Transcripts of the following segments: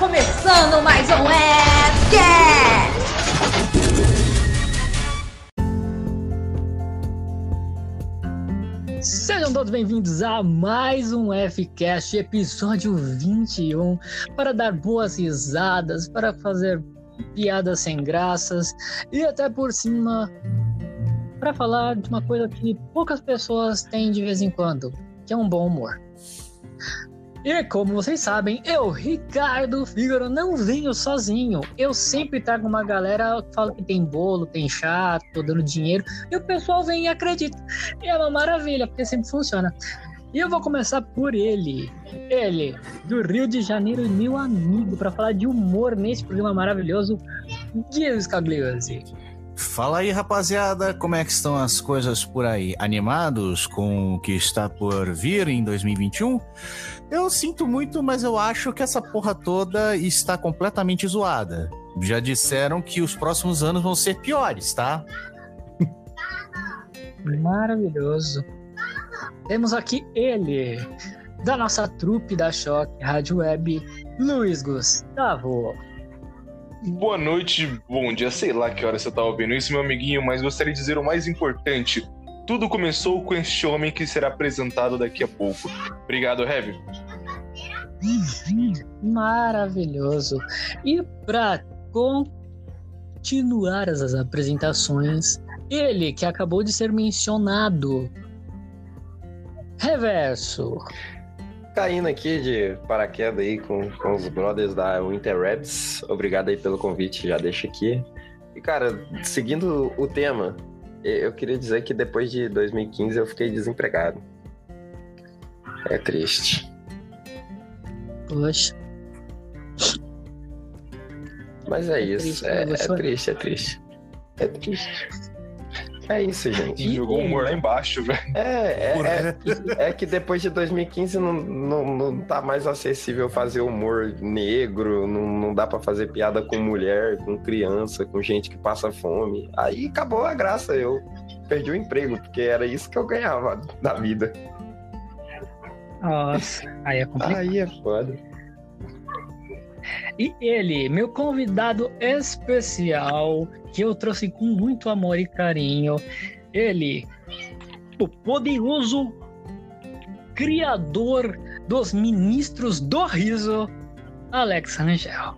começando mais um Fcast! Sejam todos bem-vindos a mais um Fcast, episódio 21, para dar boas risadas, para fazer piadas sem graças e até por cima para falar de uma coisa que poucas pessoas têm de vez em quando, que é um bom humor. E como vocês sabem, eu, Ricardo Fígaro, não venho sozinho. Eu sempre trago uma galera que fala que tem bolo, tem chá, tô dando dinheiro, e o pessoal vem e acredita. E é uma maravilha, porque sempre funciona. E eu vou começar por ele. Ele, do Rio de Janeiro, meu amigo, para falar de humor nesse programa maravilhoso, Guilherme Scagliosi. Fala aí, rapaziada, como é que estão as coisas por aí? Animados com o que está por vir em 2021? Eu sinto muito, mas eu acho que essa porra toda está completamente zoada. Já disseram que os próximos anos vão ser piores, tá? Maravilhoso. Temos aqui ele, da nossa trupe da Choque Rádio Web, Luiz Gustavo. Boa noite, bom dia, sei lá que hora você tá ouvindo isso, meu amiguinho, mas gostaria de dizer o mais importante. Tudo começou com este homem que será apresentado daqui a pouco. Obrigado, Heavy. Maravilhoso. E para continuar as apresentações, ele que acabou de ser mencionado. Reverso. Caindo aqui de paraquedas aí com, com os brothers da Winter Rebs. Obrigado aí pelo convite, já deixo aqui. E cara, seguindo o tema, eu queria dizer que depois de 2015 eu fiquei desempregado. É triste. Poxa. Mas é, É isso. triste, é, né? é triste, é triste. É triste. É isso, gente. Jogou o humor lá embaixo, velho. É, é, é, é que depois de 2015 não, não, não tá mais acessível fazer humor negro, não, não dá pra fazer piada com mulher, com criança, com gente que passa fome. Aí acabou a graça, eu perdi o emprego, porque era isso que eu ganhava da vida. Nossa, aí é complicado. Aí é foda. E ele, meu convidado especial, que eu trouxe com muito amor e carinho, ele, o poderoso criador dos ministros do riso, Alex Rangel.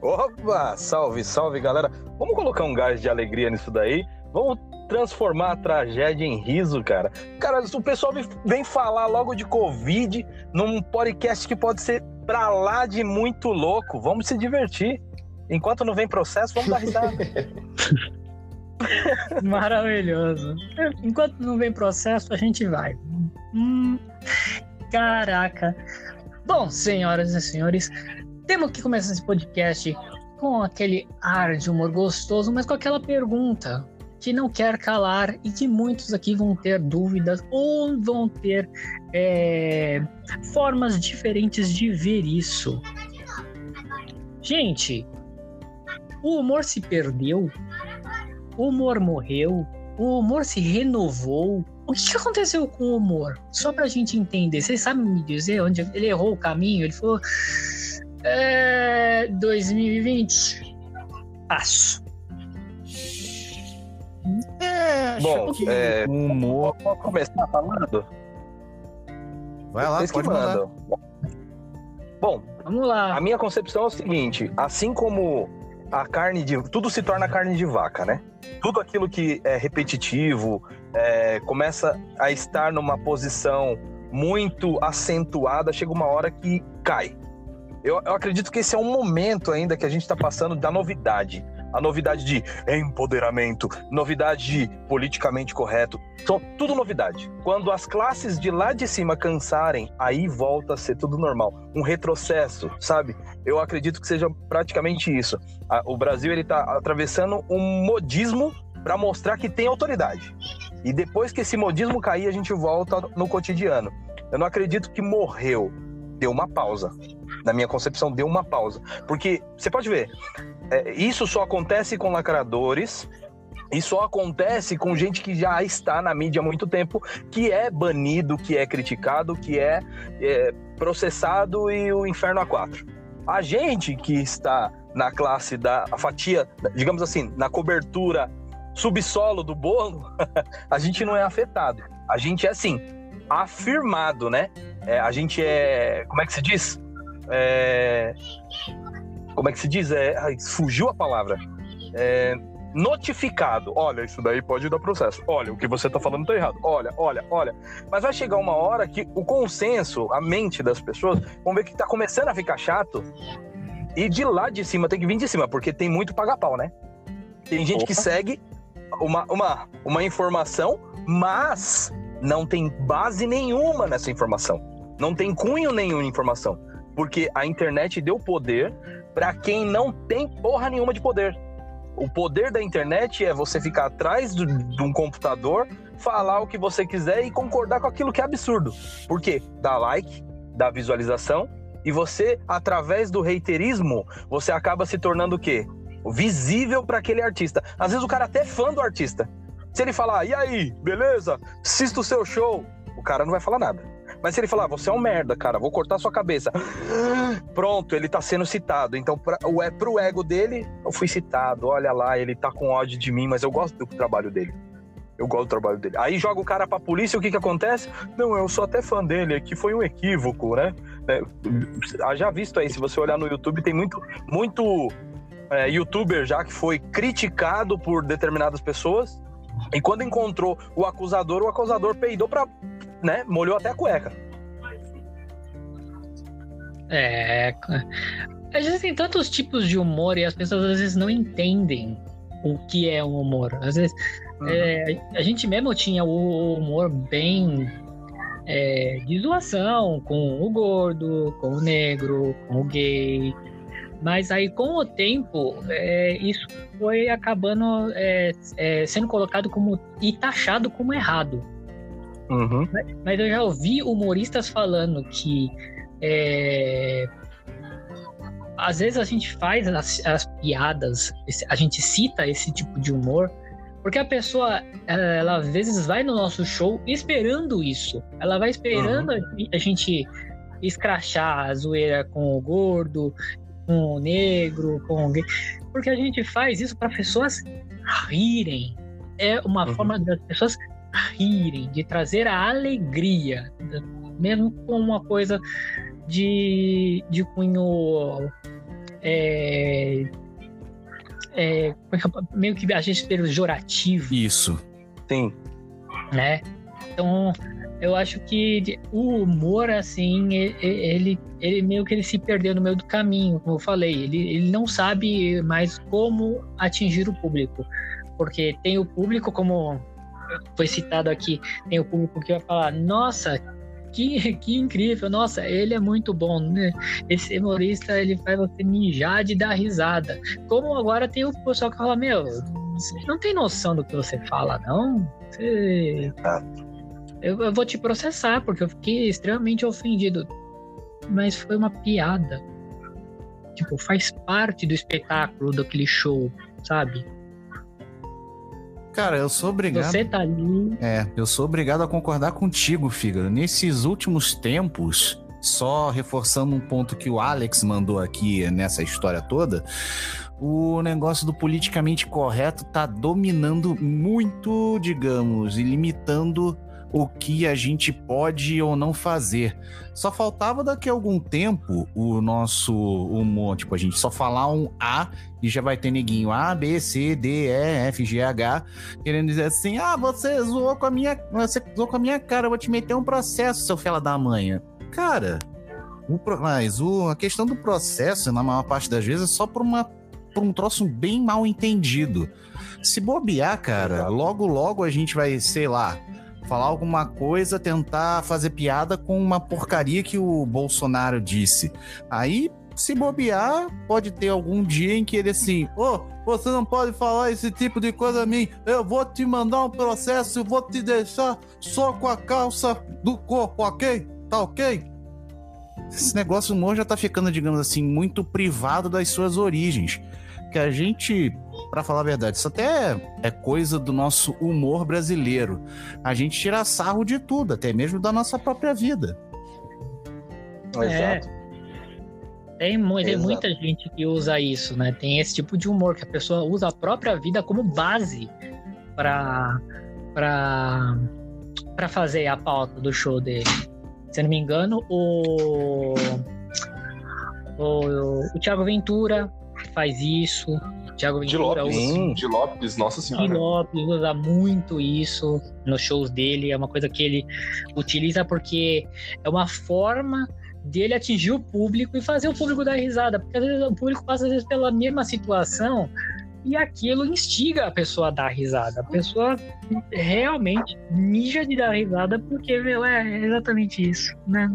Opa! Salve, salve, galera. Vamos colocar um gás de alegria nisso daí? Vamos transformar a tragédia em riso, cara. Cara, o pessoal vem- vem falar logo de Covid num podcast que pode ser pra lá de muito louco. Vamos se divertir. Enquanto não vem processo, vamos dar risada. Maravilhoso. Enquanto não vem processo, a gente vai. Hum, caraca. Bom, senhoras e senhores, temos que começar esse podcast com aquele ar de humor gostoso, mas com aquela pergunta que não quer calar e que muitos aqui vão ter dúvidas ou vão ter é, formas diferentes de ver isso. Gente, o humor se perdeu? O humor morreu? O humor se renovou? O que aconteceu com o humor? Só pra gente entender. Vocês sabem me dizer onde ele errou o caminho? Ele falou. É. 2020. Passo. É, Bom, que é, o humor. Vamos começar falando? Vai lá, Vocês pode mandar. Bom, Vamos lá. A minha concepção é o seguinte: assim como a carne de. Tudo se torna carne de vaca, né? Tudo aquilo que é repetitivo é, começa a estar numa posição muito acentuada, chega uma hora que cai. Eu, eu acredito que esse é um momento ainda que a gente está passando da novidade. A novidade de empoderamento, novidade de politicamente correto. São tudo novidade. Quando as classes de lá de cima cansarem, aí volta a ser tudo normal. Um retrocesso, sabe? Eu acredito que seja praticamente isso. O Brasil ele tá atravessando um modismo para mostrar que tem autoridade. E depois que esse modismo cair, a gente volta no cotidiano. Eu não acredito que morreu. Deu uma pausa. Na minha concepção, deu uma pausa. Porque você pode ver, é, isso só acontece com lacradores. E só acontece com gente que já está na mídia há muito tempo, que é banido, que é criticado, que é, é processado e o inferno a quatro. A gente que está na classe da fatia, digamos assim, na cobertura subsolo do bolo, a gente não é afetado. A gente é assim, afirmado, né? É, a gente é. Como é que se diz? É, como é que se diz? É, ai, fugiu a palavra. É, notificado. Olha, isso daí pode dar processo. Olha, o que você tá falando tá errado. Olha, olha, olha. Mas vai chegar uma hora que o consenso, a mente das pessoas, vão ver que tá começando a ficar chato. E de lá de cima tem que vir de cima, porque tem muito paga-pau, né? Tem gente Opa. que segue uma, uma, uma informação, mas não tem base nenhuma nessa informação. Não tem cunho nenhum em informação. Porque a internet deu poder para quem não tem porra nenhuma de poder. O poder da internet é você ficar atrás de um computador, falar o que você quiser e concordar com aquilo que é absurdo. Por quê? Dá like, dá visualização, e você, através do reiterismo, você acaba se tornando o quê? Visível para aquele artista. Às vezes o cara até é fã do artista. Se ele falar, e aí, beleza? Assisto o seu show, o cara não vai falar nada. Mas se ele falar, você é um merda, cara, vou cortar sua cabeça. Pronto, ele tá sendo citado. Então, pra, é pro ego dele, eu fui citado. Olha lá, ele tá com ódio de mim, mas eu gosto do trabalho dele. Eu gosto do trabalho dele. Aí joga o cara pra polícia, o que que acontece? Não, eu sou até fã dele, aqui foi um equívoco, né? É, já visto aí, se você olhar no YouTube, tem muito, muito é, youtuber já que foi criticado por determinadas pessoas. E quando encontrou o acusador, o acusador peidou pra né, molhou até a cueca. É. Às vezes tem tantos tipos de humor e as pessoas às vezes não entendem o que é um humor. Às vezes uhum. é, a gente mesmo tinha o humor bem é, de zoação com o gordo, com o negro, com o gay. Mas aí com o tempo é, isso foi acabando é, é, sendo colocado como e taxado como errado. Uhum. Mas, mas, eu já ouvi humoristas falando que é, às vezes a gente faz as, as, piadas, a gente cita esse tipo de humor, porque a pessoa, ela, ela, às vezes vai no nosso show esperando isso. Ela vai esperando uhum. a gente escrachar a zoeira com o gordo, com o negro, com o gay. Porque a gente faz isso para pessoas rirem. É uma uhum. forma das pessoas rirem, de trazer a alegria, mesmo com uma coisa de, de cunho é, é, é meio que a gente pejorativo. Isso. Sim. Né? Então, eu acho que o humor, assim, ele, ele meio que ele se perdeu no meio do caminho, como eu falei. Ele, ele não sabe mais como atingir o público. Porque tem o público, como foi citado aqui, tem o público que vai falar, nossa, que, que incrível, nossa, ele é muito bom, né? Esse humorista, ele faz você mijar de dar risada. Como agora tem o pessoal que fala, meu, você não tem noção do que você fala, não? Você... Eu, eu vou te processar, porque eu fiquei extremamente ofendido. Mas foi uma piada. Tipo, faz parte do espetáculo daquele show, sabe? Cara, eu sou obrigado. Você tá ali. É, eu sou obrigado a concordar contigo, Fígaro. Nesses últimos tempos, só reforçando um ponto que o Alex mandou aqui nessa história toda, o negócio do politicamente correto tá dominando muito, digamos, e limitando o que a gente pode ou não fazer. Só faltava daqui a algum tempo o nosso humor, tipo, a gente só falar um A e já vai ter neguinho A, B, C, D, E, F, G, H, querendo dizer assim: ah, você zoou com a minha, você zoou com a minha cara, eu vou te meter um processo, seu fela da manha. Cara, o, mas o, a questão do processo, na maior parte das vezes, é só por uma por um troço bem mal entendido. Se bobear, cara, logo logo a gente vai, sei lá, falar alguma coisa, tentar fazer piada com uma porcaria que o Bolsonaro disse. Aí, se bobear, pode ter algum dia em que ele assim, ô, oh, você não pode falar esse tipo de coisa a mim, eu vou te mandar um processo, eu vou te deixar só com a calça do corpo, ok? Tá ok? Esse negócio humor já tá ficando, digamos assim, muito privado das suas origens. Que a gente para falar a verdade, isso até é coisa do nosso humor brasileiro. A gente tira sarro de tudo, até mesmo da nossa própria vida. É. Tem, mu- tem Exato. muita gente que usa isso, né? Tem esse tipo de humor que a pessoa usa a própria vida como base para para para fazer a pauta do show dele. Se eu não me engano, o o, o Thiago Ventura faz isso. O Thiago De Ventura Lopes. usa De Lopes, nossa senhora. Lopes usa muito isso nos shows dele, é uma coisa que ele utiliza porque é uma forma dele atingir o público e fazer o público dar risada, porque às vezes o público passa às vezes pela mesma situação e aquilo instiga a pessoa a dar risada. A pessoa realmente mija de dar risada porque, meu, é exatamente isso, né?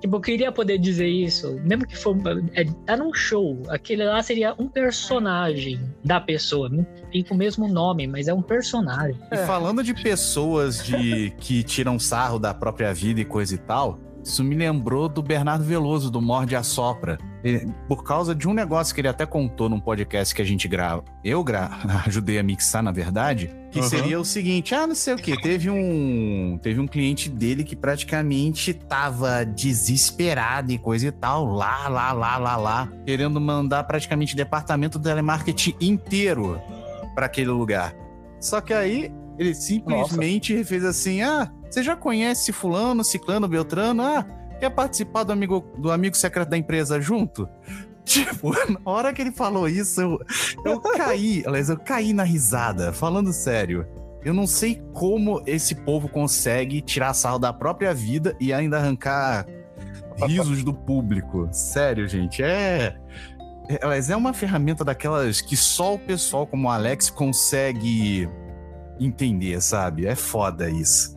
Tipo, eu queria poder dizer isso, mesmo que for. É, tá num show. Aquele lá seria um personagem da pessoa. Não fica o mesmo nome, mas é um personagem. E falando de pessoas de que tiram sarro da própria vida e coisa e tal, isso me lembrou do Bernardo Veloso, do Morde a Sopra. Por causa de um negócio que ele até contou num podcast que a gente grava. Eu gra ajudei a mixar, na verdade. Que Uhum. seria o seguinte: ah, não sei o que. Teve um, teve um cliente dele que praticamente tava desesperado e coisa e tal. Lá, lá, lá, lá, lá. Querendo mandar praticamente o departamento do telemarketing inteiro para aquele lugar. Só que aí ele simplesmente fez assim: ah, você já conhece fulano, ciclano, beltrano? Ah, quer participar do amigo, do amigo secreto da empresa junto? Tipo, na hora que ele falou isso, eu, eu caí, aliás, eu caí na risada, falando sério. Eu não sei como esse povo consegue tirar sarro da própria vida e ainda arrancar risos do público. Sério, gente, é. é- Aliás, é uma ferramenta daquelas que só o pessoal como o Alex consegue entender, sabe? É foda isso.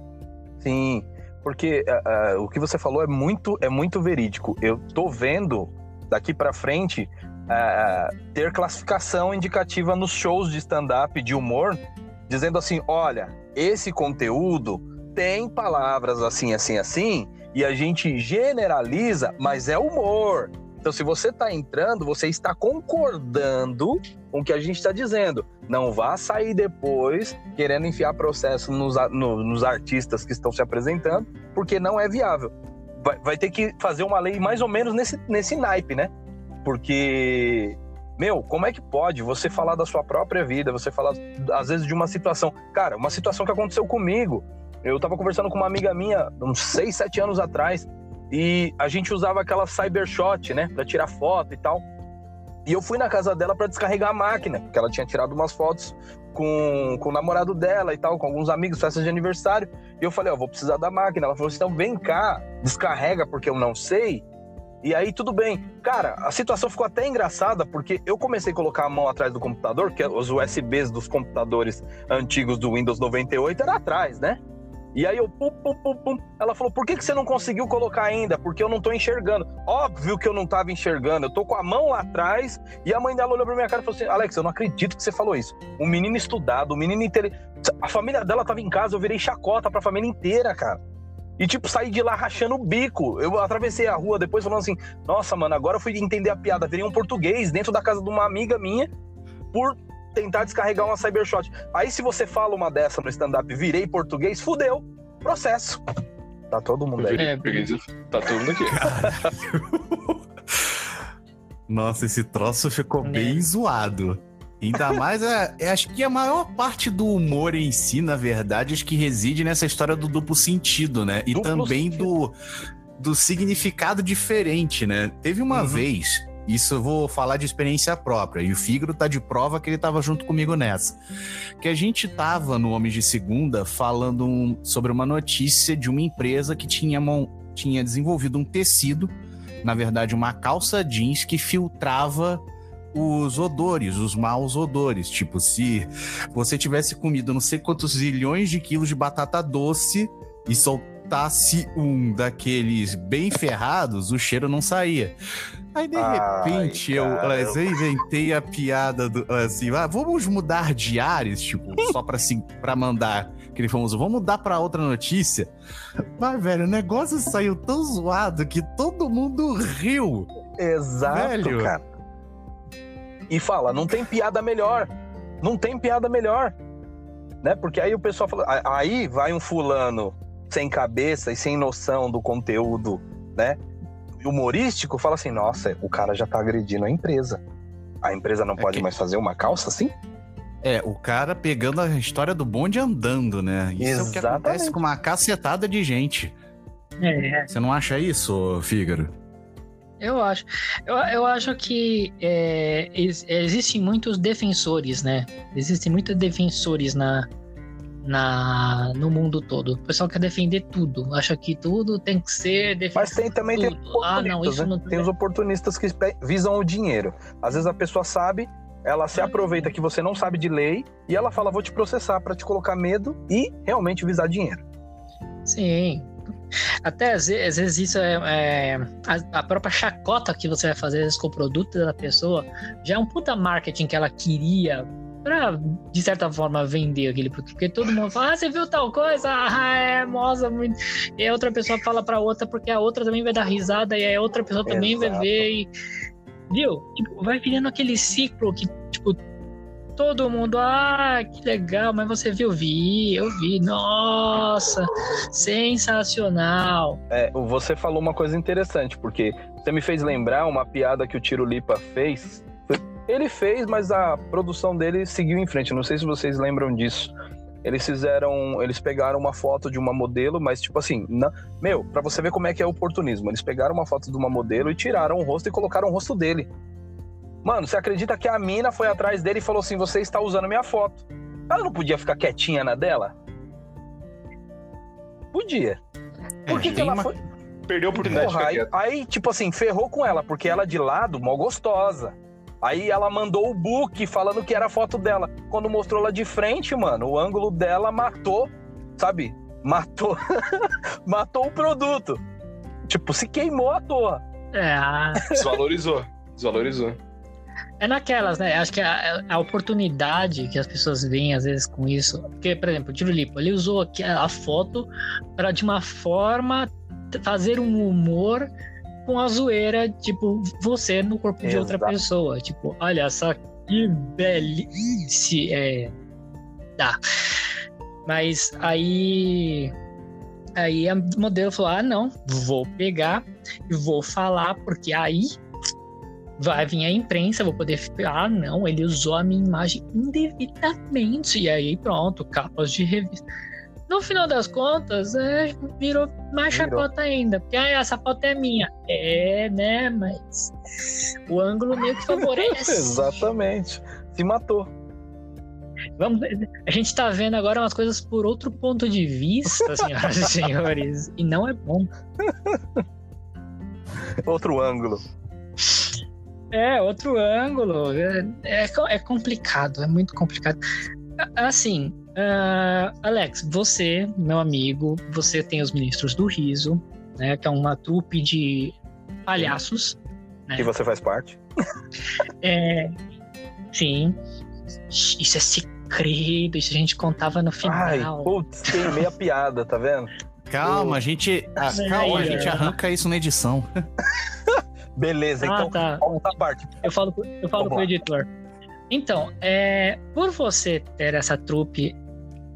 Sim, porque ah, ah, o que você falou é muito, é muito verídico. Eu tô vendo daqui pra frente ah, ter classificação indicativa nos shows de stand-up de humor, dizendo assim: olha, esse conteúdo tem palavras assim, assim, assim, e a gente generaliza, mas é humor. Então, se você está entrando, você está concordando com o que a gente está dizendo. Não vá sair depois querendo enfiar processo nos, no- nos artistas que estão se apresentando, porque não é viável. Vai, vai ter que fazer uma lei mais ou menos nesse, nesse naipe, né? Porque, meu, como é que pode você falar da sua própria vida, você falar, às vezes, de uma situação. Cara, uma situação que aconteceu comigo. Eu tava conversando com uma amiga minha, uns 6, 7 anos atrás, e a gente usava aquela Cybershot, né, pra tirar foto e tal. E eu fui na casa dela para descarregar a máquina, porque ela tinha tirado umas fotos com, com o namorado dela e tal, com alguns amigos, festas de aniversário. E eu falei, ó, vou precisar da máquina. Ela falou assim, então vem cá, descarrega porque eu não sei. E aí tudo bem. Cara, a situação ficou até engraçada, porque eu comecei a colocar a mão atrás do computador, que os USBs dos computadores antigos do Windows 98 era atrás, né? E aí eu pum, pum, pum, pum. Ela falou: por que, que você não conseguiu colocar ainda? Porque eu não tô enxergando. Óbvio que eu não tava enxergando. Eu tô com a mão lá atrás e a mãe dela olhou pra minha cara e falou assim: Alex, eu não acredito que você falou isso. Um menino estudado, um menino inteligente. A família dela tava em casa, eu virei chacota pra família inteira, cara. E, tipo, saí de lá rachando o bico. Eu atravessei a rua depois falando assim: Nossa, mano, agora eu fui entender a piada. Virei um português dentro da casa de uma amiga minha por tentar descarregar uma Cybershot. Aí, se você fala uma dessa no stand-up, virei português, fudeu. Processo. Tá todo mundo aí. É, Tá todo mundo aqui. Nossa, esse troço ficou Né? bem zoado. Ainda mais, é, é, acho que a maior parte do humor em si, na verdade, acho que reside nessa história do duplo sentido, né? E Duplo também sentido. do, do significado diferente, né? Teve uma Uhum. vez, isso eu vou falar de experiência própria, e o Fígaro tá de prova que ele tava junto comigo nessa. Que a gente tava no Homens de Segunda falando um- sobre uma notícia de uma empresa que tinha, tinha desenvolvido um tecido na verdade, uma calça jeans que filtrava os odores, os maus odores. Tipo, se você tivesse comido não sei quantos zilhões de quilos de batata doce e soltasse um daqueles bem ferrados, o cheiro não saía. Aí, de Ai, repente, eu, caramba. eu inventei a piada do, assim, ah, vamos mudar de ares, tipo, só pra, assim, pra mandar aquele famoso, vamos mudar pra outra notícia. Mas, velho, o negócio saiu tão zoado que todo mundo riu. Exato, Velho. cara. E fala, não tem piada melhor. Não tem piada melhor. Né? Porque aí o pessoal fala, aí vai um fulano sem cabeça e sem noção do conteúdo, né? Humorístico, fala assim: nossa, o cara já tá agredindo a empresa. A empresa não É pode que- mais fazer uma calça assim? É, o cara pegando a história do bonde andando, né? Isso é o que Exatamente. acontece com uma cacetada de gente. É, Você não acha isso, Fígaro? eu acho. Eu, eu acho que é, ex- existem muitos defensores, né? Existem muitos defensores na, na, no mundo todo. O pessoal quer defender tudo. Acha que tudo tem que ser defendido. Mas tem também tem. Ah, não, isso né? não- tem os oportunistas que visam o dinheiro. Às vezes a pessoa sabe, ela se aproveita que você não sabe de lei e ela fala: vou te processar pra te colocar medo e realmente visar dinheiro. Sim. Até às vezes, às vezes isso é, é- a, a própria chacota que você vai fazer às vezes, com o produto da pessoa já é um puta marketing que ela queria pra, de certa forma, vender aquele produto. Porque todo mundo fala, ah, você viu tal coisa? Ah, é, moça, muito. E a outra pessoa fala pra outra, porque a outra também vai dar risada, e a outra pessoa também vai Exato. ver. E, viu? Tipo, vai virando aquele ciclo que, tipo, todo mundo, ah, que legal, mas você viu? Vi, eu vi, nossa, sensacional. É, você falou uma coisa interessante, porque você me fez lembrar uma piada que o Tiro Lipa fez. Ele fez, mas a produção dele seguiu em frente. Não sei se vocês lembram disso. Eles fizeram. Eles pegaram uma foto de uma modelo, mas tipo assim, não, meu, pra você ver como é que é oportunismo. Eles pegaram uma foto de uma modelo e tiraram o rosto e colocaram o rosto dele. Mano, você acredita que a mina foi atrás dele e falou assim: você está usando minha foto? Ela não podia ficar quietinha na dela? Podia. Por que, É, que ela uma- foi? Perdeu a oportunidade de Porra, ficar aí, aí, tipo assim, ferrou com ela, porque ela de lado, mó gostosa. Aí ela mandou o book falando que era a foto dela. Quando mostrou ela de frente, mano, o ângulo dela matou, sabe? Matou. matou o produto. Tipo, se queimou à toa. É, Desvalorizou. Desvalorizou. é naquelas, né? Acho que a, a oportunidade que as pessoas veem às vezes com isso. Porque, por exemplo, o Tiro Lipo, ele usou aqui a foto para de uma forma fazer um humor com a zoeira, tipo, você no corpo de outra pessoa. Tipo, olha só que belice. É. Dá. Mas aí. Aí a modelo falou: ah, não, vou pegar e vou falar, porque aí vai vir a imprensa, vou poder. Ah, não, ele usou a minha imagem indevidamente. E aí pronto, capas de revista. No final das contas, é, virou mais Virou. chacota ainda. Porque ah, essa foto é minha. É, né? Mas o ângulo meio que favorece. Exatamente. Se matou. Vamos, a gente tá vendo agora umas coisas por outro ponto de vista, senhoras e senhores. E não é bom. Outro ângulo. É, outro ângulo. É, é, é complicado, é muito complicado. Assim, ah, Alex, você, meu amigo, você tem os ministros do riso, né? Que é uma trupe de palhaços. né? Que você faz parte. É, sim. Isso é segredo, isso a gente contava no Ai, final. putz, queimei a piada, tá vendo? Calma, a gente. ah, Aí, calma, a gente arranca isso na edição. Beleza, Ah, então tá. parte. Eu falo, pro- eu falo Vamos pro lá. editor. Então, é, por você ter essa trupe,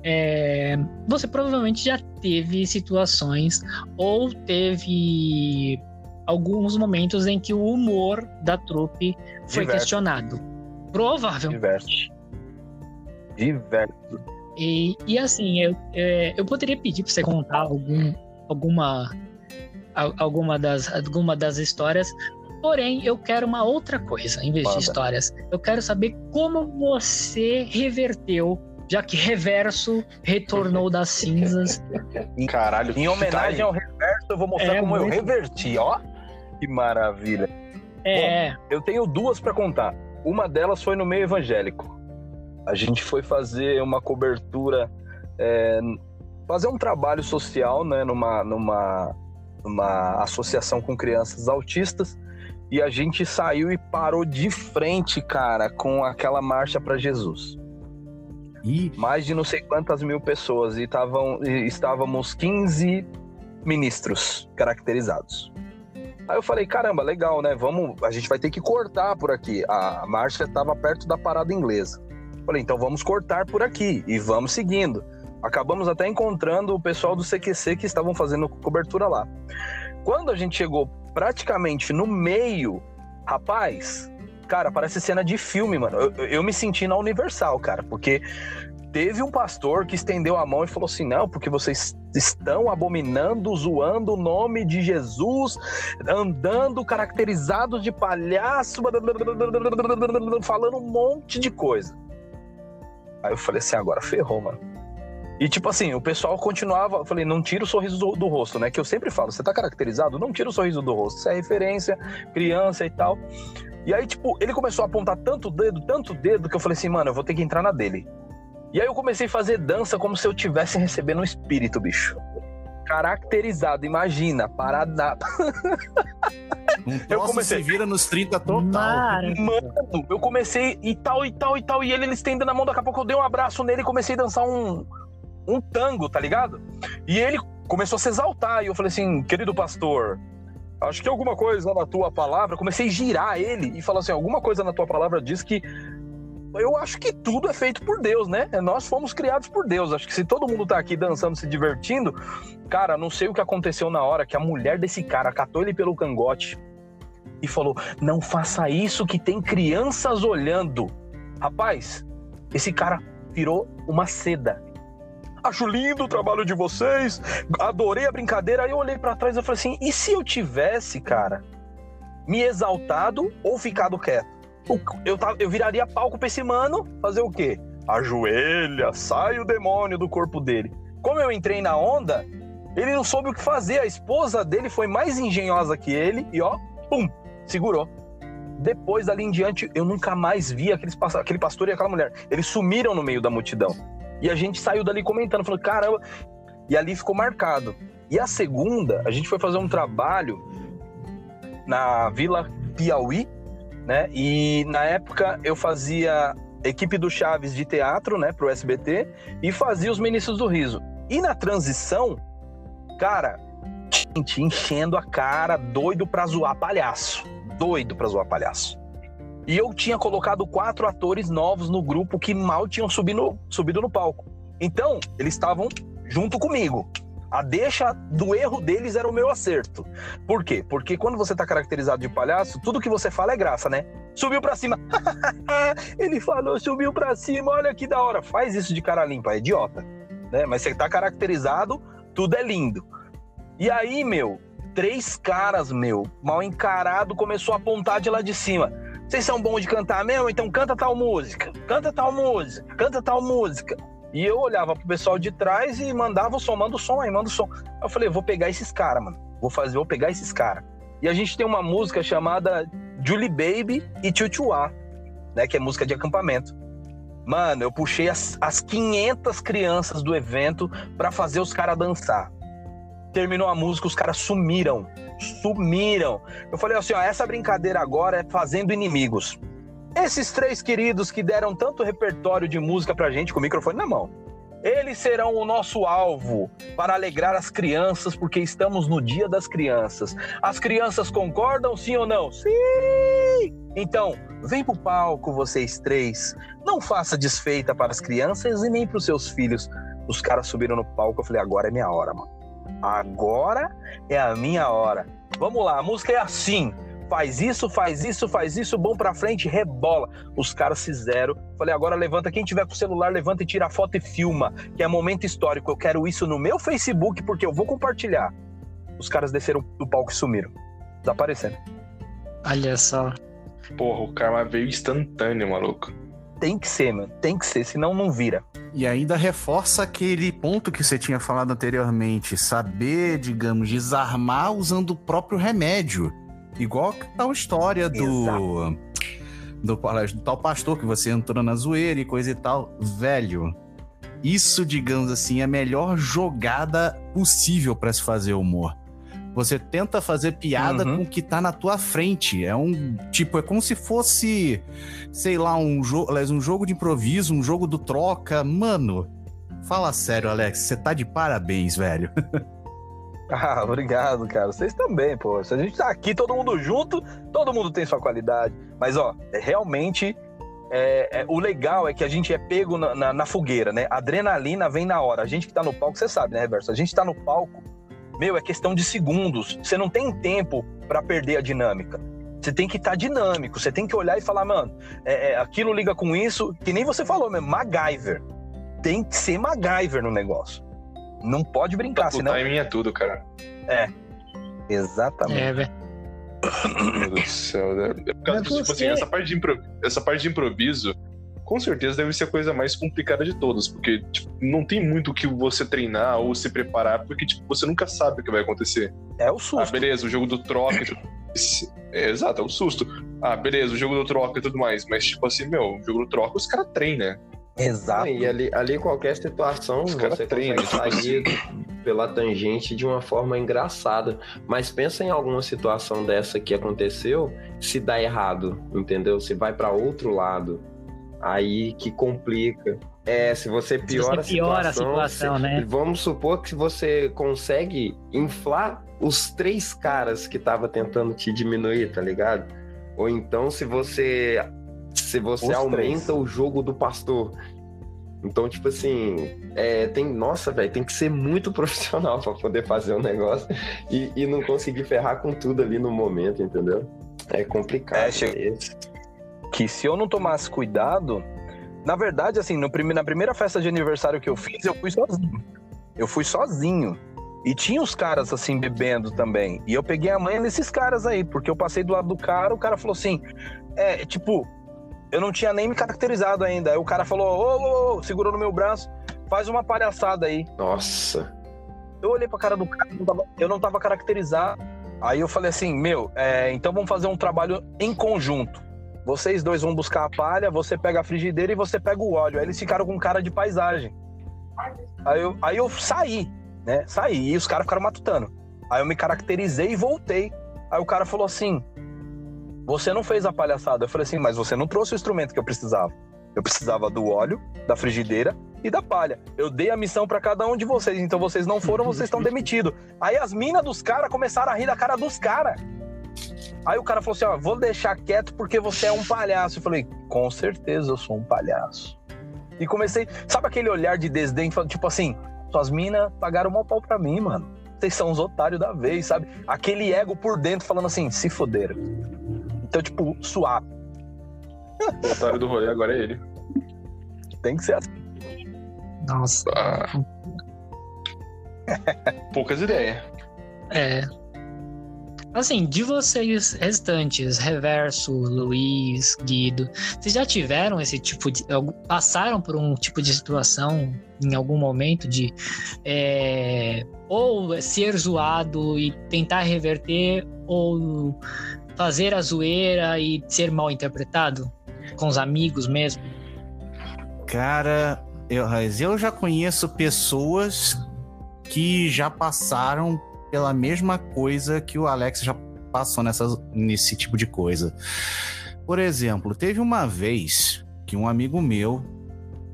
é, você provavelmente já teve situações ou teve alguns momentos em que o humor da trupe foi Diversos. questionado. Provável. Diversos. Diversos. E, e assim, eu, é, eu poderia pedir para você contar algum, alguma, al- alguma, das, alguma das histórias, porém eu quero uma outra coisa em vez Manda. de histórias. Eu quero saber como você reverteu, já que Reverso retornou das cinzas. Caralho. Em homenagem ao reverso, eu vou mostrar É, como eu reverti, ó. Que maravilha. É, Eu tenho duas pra contar. Uma delas foi no meio evangélico. A gente foi fazer uma cobertura, é, fazer um trabalho social, né, numa, numa, numa associação com crianças autistas. E a gente saiu e parou de frente, cara, com aquela marcha para Jesus. Ih, Mais de não sei quantas mil pessoas e, tavam, e estávamos 15 ministros caracterizados. Aí eu falei, caramba, legal, né? Vamos, a gente vai ter que cortar por aqui. A marcha estava perto da parada inglesa. Falei, então vamos cortar por aqui e vamos seguindo. Acabamos até encontrando o pessoal do CQC que estavam fazendo cobertura lá. Quando a gente chegou praticamente no meio, rapaz, cara, parece cena de filme, mano. Eu, eu me senti na Universal, cara, porque teve um pastor que estendeu a mão e falou assim: não, porque vocês estão abominando, zoando o nome de Jesus, andando caracterizados de palhaço, falando um monte de coisa. Aí eu falei assim: agora ferrou, mano. E tipo assim, o pessoal continuava, eu falei, não tira o sorriso do, do, rosto, né? Que eu sempre falo, você tá caracterizado, não tira o sorriso do rosto. Isso é referência, criança e tal. E aí, tipo, ele começou a apontar tanto dedo, tanto dedo, que eu falei assim, mano, eu vou ter que entrar na dele. E aí eu comecei a fazer dança como se eu tivesse recebendo um espírito, bicho. Caracterizado, imagina, parada. Um eu comecei. se vira nos 30 total. Mano, eu comecei e tal, e tal, e tal. E ele, ele estendendo a mão, daqui a pouco eu dei um abraço nele e comecei a dançar um, um tango, tá ligado? E ele começou a se exaltar. E eu falei assim, querido pastor, acho que alguma coisa na tua palavra. Comecei a girar ele e falar assim: alguma coisa na tua palavra diz que eu acho que tudo é feito por Deus, né? Nós fomos criados por Deus. Acho que se todo mundo tá aqui dançando, se divertindo, cara, não sei o que aconteceu na hora que a mulher desse cara catou ele pelo cangote e falou: Não faça isso que tem crianças olhando. Rapaz, esse cara virou uma seda. Acho lindo o trabalho de vocês, adorei a brincadeira. Aí eu olhei para trás e falei assim: e se eu tivesse, cara, me exaltado ou ficado quieto? eu, eu viraria palco pra esse mano, fazer o quê? Ajoelha, sai o demônio do corpo dele. Como eu entrei na onda, ele não soube o que fazer. A esposa dele foi mais engenhosa que ele e ó, pum, segurou. Depois dali em diante, eu nunca mais vi aqueles, aquele pastor e aquela mulher. Eles sumiram no meio da multidão. E a gente saiu dali comentando, falou, caramba. E ali ficou marcado. E a segunda, a gente foi fazer um trabalho na Vila Piauí, né? E na época eu fazia equipe do Chaves de teatro, né, pro SBT e fazia os Ministros do Riso. E na transição, cara, gente enchendo a cara, doido pra zoar palhaço, doido pra zoar palhaço. E eu tinha colocado quatro atores novos no grupo que mal tinham subido, subido no palco. Então, eles estavam junto comigo. A deixa do erro deles era o meu acerto. Por quê? Porque quando você tá caracterizado de palhaço, tudo que você fala é graça, né? Subiu pra cima. Ele falou, subiu pra cima, olha que da hora. Faz isso de cara limpa, é idiota. Né? Mas você tá caracterizado, tudo é lindo. E aí, meu, três caras, meu, mal encarado, começou a apontar de lá de cima. Vocês são bons de cantar mesmo? Então canta tal música, canta tal música, canta tal música. E eu olhava pro pessoal de trás e mandava o som, manda o som aí, manda o som. Eu falei, vou pegar esses caras, mano. Vou fazer, vou pegar esses caras. E a gente tem uma música chamada Julie Baby e Chuchuá, né? Que é música de acampamento. Mano, eu puxei as, as 500 crianças do evento para fazer os caras dançar. Terminou a música, os caras sumiram. Sumiram. Eu falei assim: ó, essa brincadeira agora é fazendo inimigos. Esses três queridos que deram tanto repertório de música pra gente com o microfone na mão. Eles serão o nosso alvo para alegrar as crianças, porque estamos no Dia das Crianças. As crianças concordam, sim ou não? Sim! Então, vem pro palco, vocês três. Não faça desfeita para as crianças e nem para os seus filhos. Os caras subiram no palco, eu falei, agora é minha hora, mano. Agora é a minha hora. Vamos lá, a música é assim faz isso, faz isso, faz isso, bom pra frente, rebola. Os caras fizeram. Falei, agora levanta, quem tiver com o celular, levanta e tira a foto e filma, que é momento histórico. Eu quero isso no meu Facebook porque eu vou compartilhar. Os caras desceram do palco e sumiram. Desaparecendo. Olha só. Porra, o karma veio instantâneo, maluco. Tem que ser, mano. Tem que ser, senão não vira. E ainda reforça aquele ponto que você tinha falado anteriormente: saber, digamos, desarmar usando o próprio remédio. Igual a tal história do, do, do tal pastor que você entrou na zoeira e coisa e tal. Velho, isso, digamos assim, é a melhor jogada possível para se fazer humor. Você tenta fazer piada uhum. com o que tá na tua frente. É um tipo, é como se fosse, sei lá, um jogo, um jogo de improviso, um jogo do troca. Mano, fala sério, Alex, você tá de parabéns, velho. Ah, obrigado, cara. Vocês também, pô. Se a gente tá aqui todo mundo junto, todo mundo tem sua qualidade. Mas, ó, é realmente. É, é, o legal é que a gente é pego na, na, na, fogueira, né? A adrenalina vem na hora. A gente que tá no palco, você sabe, né, Reverso? A gente tá no palco, meu, é questão de segundos. Você não tem tempo para perder a dinâmica. Você tem que estar tá dinâmico, você tem que olhar e falar, mano, é, é, aquilo liga com isso, que nem você falou mesmo, MacGyver. Tem que ser MacGyver no negócio. Não pode brincar, O senão. timing é tudo, cara. É. Exatamente. É, velho. Meu Deus do céu. né? É por causa Mas que, tipo assim, essa parte, de impro- essa parte de improviso, com certeza deve ser a coisa mais complicada de todas, porque tipo, não tem muito o que você treinar ou se preparar, porque tipo, você nunca sabe o que vai acontecer. É o Ah, susto. beleza, o jogo do troca e tudo mais. É, exato, é o susto. Ah, beleza, o jogo do troca e tudo mais. Mas, tipo assim, meu, o jogo do troca os caras treinam, né? Exato. E ali, ali qualquer situação Os caras você treinam, consegue tipo sair pela tangente de uma forma engraçada. Mas pensa em alguma situação dessa que aconteceu, se dá errado, entendeu? Se vai pra outro lado, aí que complica. É, se você piora, você piora a a situação, situação, se- né? Vamos supor que você consegue inflar os três caras que tava tentando te diminuir, tá ligado? Ou então se você se você Os aumenta três. o jogo do pastor. Então, tipo assim, é, tem, nossa, velho, tem que ser muito profissional pra poder fazer o negócio e, e não conseguir ferrar com tudo ali no momento, entendeu? É complicado. É, chega- que se eu não tomasse cuidado, na verdade, assim, no prime- na primeira festa de aniversário que eu fiz, eu fui sozinho. Eu fui sozinho. E tinha os caras, assim, bebendo também. E eu peguei a manha desses caras aí, porque eu passei do lado do cara, o cara falou assim: é, tipo, eu não tinha nem me caracterizado ainda. Aí o cara falou: ô, ô, ô, segurou no meu braço, faz uma palhaçada aí. Nossa. Eu olhei pra cara do cara, eu não tava, eu não tava caracterizado. Aí eu falei assim, meu, é, então vamos fazer um trabalho em conjunto. Vocês dois vão buscar a palha, você pega a frigideira e você pega o óleo. Aí eles ficaram com cara de paisagem. Aí eu, aí eu saí, né? Saí e os caras ficaram matutando. Aí eu me caracterizei e voltei. Aí o cara falou assim: Você não fez a palhaçada. Eu falei assim, mas você não trouxe o instrumento que eu precisava. Eu precisava do óleo, da frigideira e da palha. Eu dei a missão pra cada um de vocês, então vocês não foram, vocês estão demitidos. Aí as minas dos caras começaram a rir da cara dos caras. Aí o cara falou assim: ó, vou deixar quieto porque você é um palhaço. Eu falei, com certeza eu sou um palhaço. E comecei, sabe aquele olhar de desdém, falando, tipo assim, suas minas pagaram mal pau pra mim, mano. Vocês são os otários da vez, sabe? Aquele ego por dentro falando assim, se foderam. Então, tipo, suave. O otário do rolê agora é ele. Tem que ser assim. Nossa. Ah. Poucas ideias. É. Assim, de vocês restantes, Reverso, Luiz, Guido, vocês já tiveram esse tipo de. passaram por um tipo de situação em algum momento de é, ou ser zoado e tentar reverter, ou fazer a zoeira e ser mal interpretado? Com os amigos mesmo? Cara, eu, eu já conheço pessoas que já passaram pela mesma coisa que o Alex já passou nessas, nesse tipo de coisa. Por exemplo, teve uma vez que um amigo meu,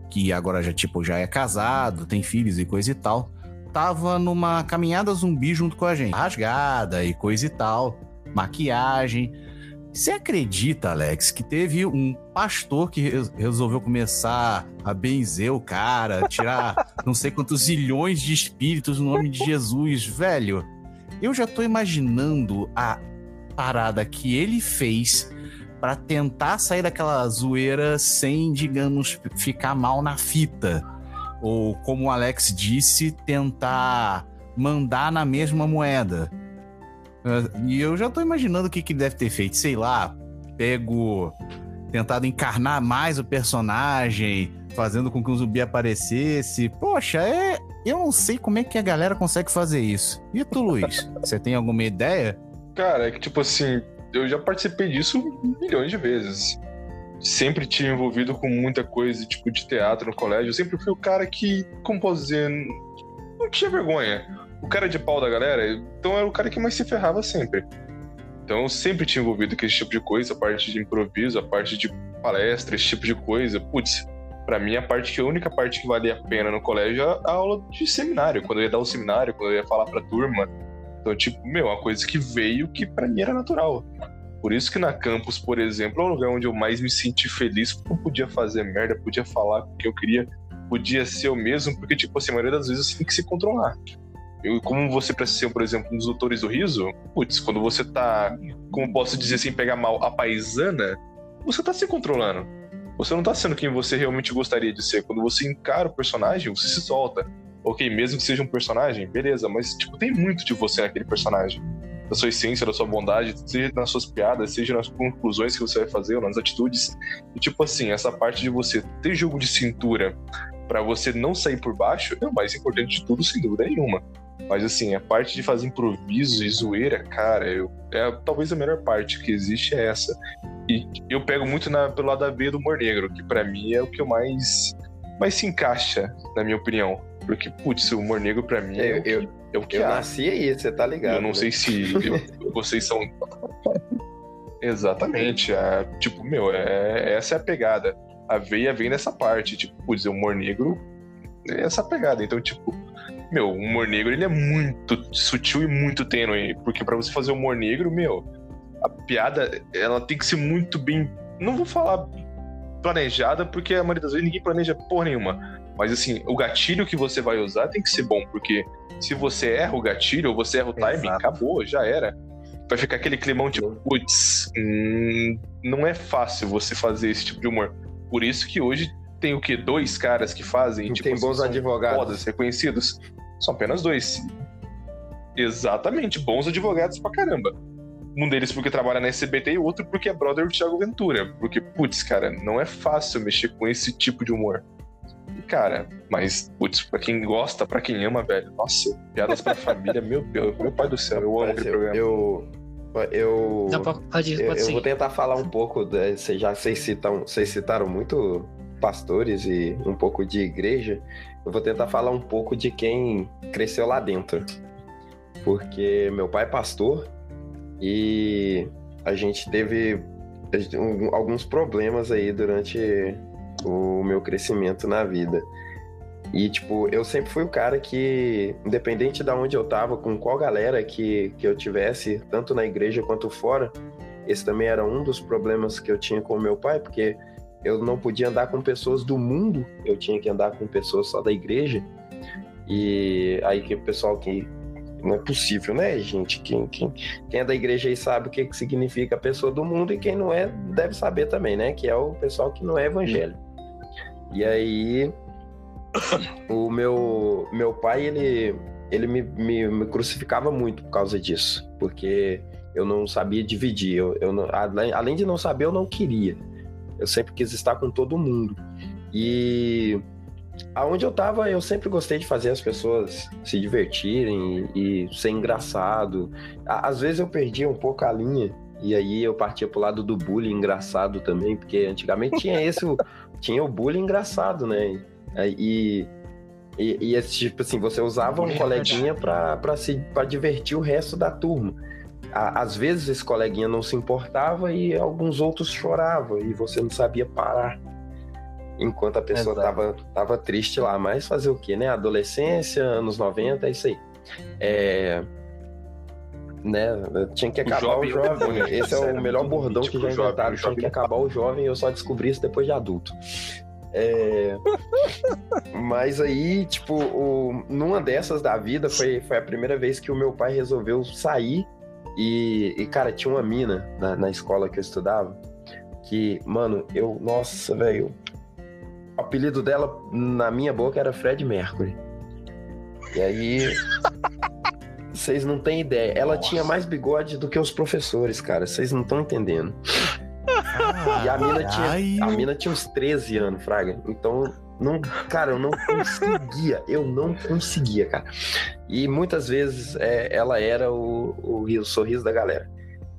que agora já tipo já é casado, tem filhos e coisa e tal, tava numa caminhada zumbi junto com a gente, rasgada e coisa e tal, maquiagem. Você acredita, Alex, que teve um pastor que re- resolveu começar a benzer o cara, tirar não sei quantos zilhões de espíritos no nome de Jesus, velho? Eu já tô imaginando a parada que ele fez pra tentar sair daquela zoeira sem, digamos, ficar mal na fita. Ou, como o Alex disse, tentar mandar na mesma moeda. E eu já tô imaginando o que, que deve ter feito. Sei lá, pego. Tentado encarnar mais o personagem, fazendo com que um zumbi aparecesse. Poxa, é. Eu não sei como é que a galera consegue fazer isso. E tu, Luiz? Você tem alguma ideia? Cara, é que tipo assim, eu já participei disso milhões de vezes. Sempre tive envolvido com muita coisa, tipo, de teatro no colégio. Eu sempre fui o cara que, como posso dizer, não tinha vergonha. O cara de pau da galera, então era o cara que mais se ferrava sempre. Então eu sempre tinha envolvido com esse tipo de coisa, a parte de improviso, a parte de palestra, esse tipo de coisa. Putz, pra mim a parte que a única parte que valia a pena no colégio é a aula de seminário, quando eu ia dar o seminário, quando eu ia falar pra turma. Então, tipo, meu, uma coisa que veio que pra mim era natural. Por isso que na campus, por exemplo, é o lugar onde eu mais me senti feliz, porque eu podia fazer merda, podia falar o que eu queria, podia ser eu mesmo, porque, tipo assim, a maioria das vezes você tem que se controlar. Eu, como você precisa ser, por exemplo, um dos doutores do riso, putz, quando você tá, como posso dizer sem pegar mal, a paisana, você tá se controlando. Você não tá sendo quem você realmente gostaria de ser. Quando você encara o personagem, você se solta. Ok, mesmo que seja um personagem, beleza, mas tipo, tem muito de você naquele personagem. Da sua essência, da sua bondade, seja nas suas piadas, seja nas conclusões que você vai fazer, ou nas atitudes. E tipo assim, essa parte de você ter jogo de cintura para você não sair por baixo é o mais importante de tudo, sem dúvida nenhuma. Mas assim, a parte de fazer improviso e zoeira, cara, eu, é talvez a melhor parte que existe é essa. E eu pego muito na, pelo lado da B do humor negro, que para mim é o que eu mais, mais se encaixa, na minha opinião. Porque, putz, o humor negro pra mim é, Eu, o que, eu, é o que eu há. nasci aí, você tá ligado. Eu não né? sei se eu- vocês são. Exatamente. a- tipo, meu, é, essa é a pegada. A veia vem dessa parte. Tipo, putz, o humor negro é essa pegada. Então, tipo, meu, o humor negro ele é muito sutil e muito tênue. Porque pra você fazer humor negro, meu, a piada ela tem que ser muito bem. Não vou falar planejada, porque a maioria das vezes ninguém planeja porra nenhuma. Mas assim, o gatilho que você vai usar tem que ser bom, porque se você erra o gatilho ou você erra o timing, Exato. acabou, já era. Vai ficar aquele climão tipo, putz, hum, não é fácil você fazer esse tipo de humor. Por isso que hoje tem o quê? Dois caras que fazem, tipo, tem assim, bons advogados. fodas, reconhecidos. São apenas dois. Exatamente, bons advogados pra caramba. Um deles porque trabalha na SBT e o outro porque é brother do Thiago Ventura. Porque, putz, cara, não é fácil mexer com esse tipo de humor. E, cara, mas, putz, pra quem gosta, pra quem ama, velho, nossa, piadas pra família, meu Deus, meu pai do céu, eu amo Parece, aquele programa. eu, eu, Não, pode, pode, eu, eu vou tentar falar um pouco, da- cê- já vocês citam, vocês citaram muito pastores e um pouco de igreja, eu vou tentar falar um pouco de quem cresceu lá dentro. Porque meu pai é pastor e a gente teve alguns problemas aí durante o meu crescimento na vida. E, tipo, eu sempre fui o cara que, independente de onde eu tava, com qual galera que, que eu tivesse, tanto na igreja quanto fora, esse também era um dos problemas que eu tinha com meu pai, porque eu não podia andar com pessoas do mundo, eu tinha que andar com pessoas só da igreja. E aí que o pessoal que. Não é possível, né, gente? Quem, quem, quem é da igreja aí sabe o que, que significa pessoa do mundo, e quem não é deve saber também, né? Que é o pessoal que não é evangélico. E aí, o meu, meu pai, ele, ele me, me, me crucificava muito por causa disso, porque eu não sabia dividir. Eu, eu não- além, além de não saber, eu não queria. Eu sempre quis estar com todo mundo. E aonde eu tava, eu sempre gostei de fazer as pessoas se divertirem e, e ser engraçado. Às vezes eu perdia um pouco a linha. E aí eu partia pro lado do bullying engraçado também, porque antigamente tinha esse, tinha o bullying engraçado, né? E, e, e esse tipo assim, você usava um coleguinha pra, pra, se, pra divertir o resto da turma. À- Às vezes esse coleguinha não se importava e alguns outros choravam e você não sabia parar. Enquanto a pessoa tava, tava triste lá. Mas fazer o quê, né? Adolescência, anos 90, é isso aí. É... Né? Tinha que acabar o jovem jovem. é demônio, gente, Esse é o melhor bordão que já o jovem, inventaram. o Tinha que jovem. acabar o jovem eu só descobri isso depois de adulto. É... Mas aí, tipo, o... numa dessas da vida, foi, foi a primeira vez que o meu pai resolveu sair. E, e, cara, tinha uma mina na, na escola que eu estudava. Que, mano, eu. Nossa, velho. O apelido dela na minha boca era Fred Mercury. E aí. Vocês não têm ideia. Ela Nossa. tinha mais bigode do que os professores, cara. Vocês não estão entendendo. E a mina tinha, a mina tinha uns 13 anos, Fraga. Então, não, cara, eu não conseguia. Eu não conseguia, cara. E muitas vezes é, ela era o, o, o sorriso da galera.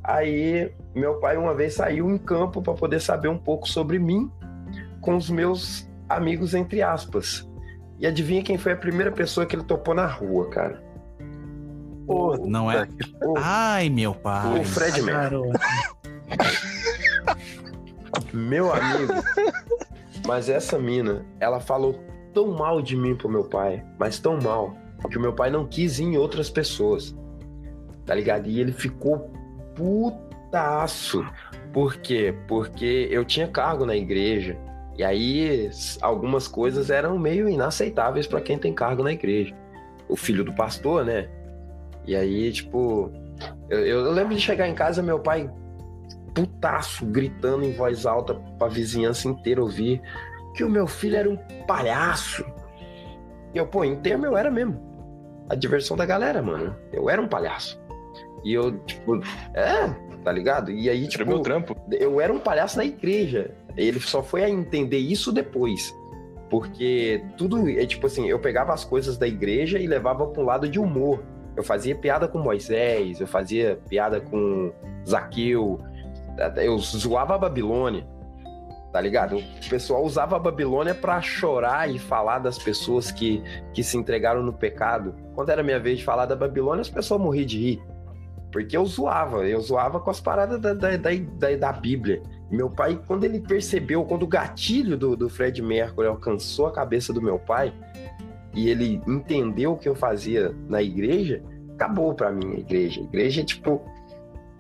Aí, meu pai uma vez saiu em campo para poder saber um pouco sobre mim com os meus amigos, entre aspas. E adivinha quem foi a primeira pessoa que ele topou na rua, cara? Pô, Não é? O, Ai, meu pai. o Fred Mercury. Meu amigo. Mas essa mina, ela falou tão mal de mim pro meu pai, mas tão mal, que o meu pai não quis ir em outras pessoas. Tá ligado? E ele ficou putaço. Por quê? Porque eu tinha cargo na igreja. E aí, algumas coisas eram meio inaceitáveis para quem tem cargo na igreja. O, o filho do pastor, né? E aí, tipo, eu, eu lembro de chegar em casa, meu pai putaço, gritando em voz alta pra vizinhança inteira ouvir que o meu filho era um palhaço. E eu, pô, em termo eu era mesmo. A diversão da galera, mano. Eu era um palhaço. E eu, tipo, é, tá ligado? E aí, tipo. Meu trampo. Eu era um palhaço na igreja. Ele só foi a entender isso depois. Porque tudo, é tipo assim, eu pegava as coisas da igreja e levava para um lado de humor. Eu fazia piada com Moisés, eu fazia piada com Zaqueu, eu zoava a Babilônia, tá ligado? O pessoal usava a Babilônia para chorar e falar das pessoas que, que se entregaram no pecado. Quando era minha vez de falar da Babilônia, as pessoas morriam de rir. Porque eu zoava, eu zoava com as paradas da, da, da, da Bíblia. Meu pai, quando ele percebeu, quando o gatilho do, do Fred Mercury alcançou a cabeça do meu pai, e ele entendeu o que eu fazia na igreja, acabou para mim a igreja. A igreja, tipo,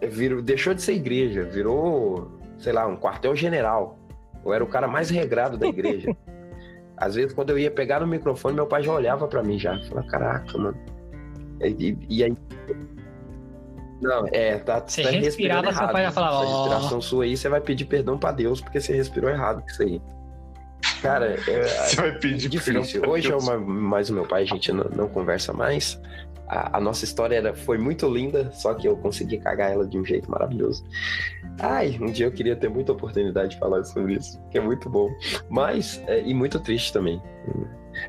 virou, deixou de ser igreja, virou, sei lá, um quartel-general. Eu era o cara mais regrado da igreja. Às vezes, quando eu ia pegar no microfone, meu pai já olhava para mim já. Falava, caraca, mano. E, e, aí. Não, é, tá. Você tá respirava, seu pai ia falar, Essa respiração sua aí, você vai pedir perdão para Deus, porque você respirou errado com isso aí. Cara, é, Você vai pedir difícil. perdão pra Hoje é uma, mais o meu pai, a gente não, não conversa mais. A, a nossa história era, foi muito linda, só que eu consegui cagar ela de um jeito maravilhoso. Ai, um dia eu queria ter muita oportunidade de falar sobre isso, que é muito bom. Mas, é, e muito triste também.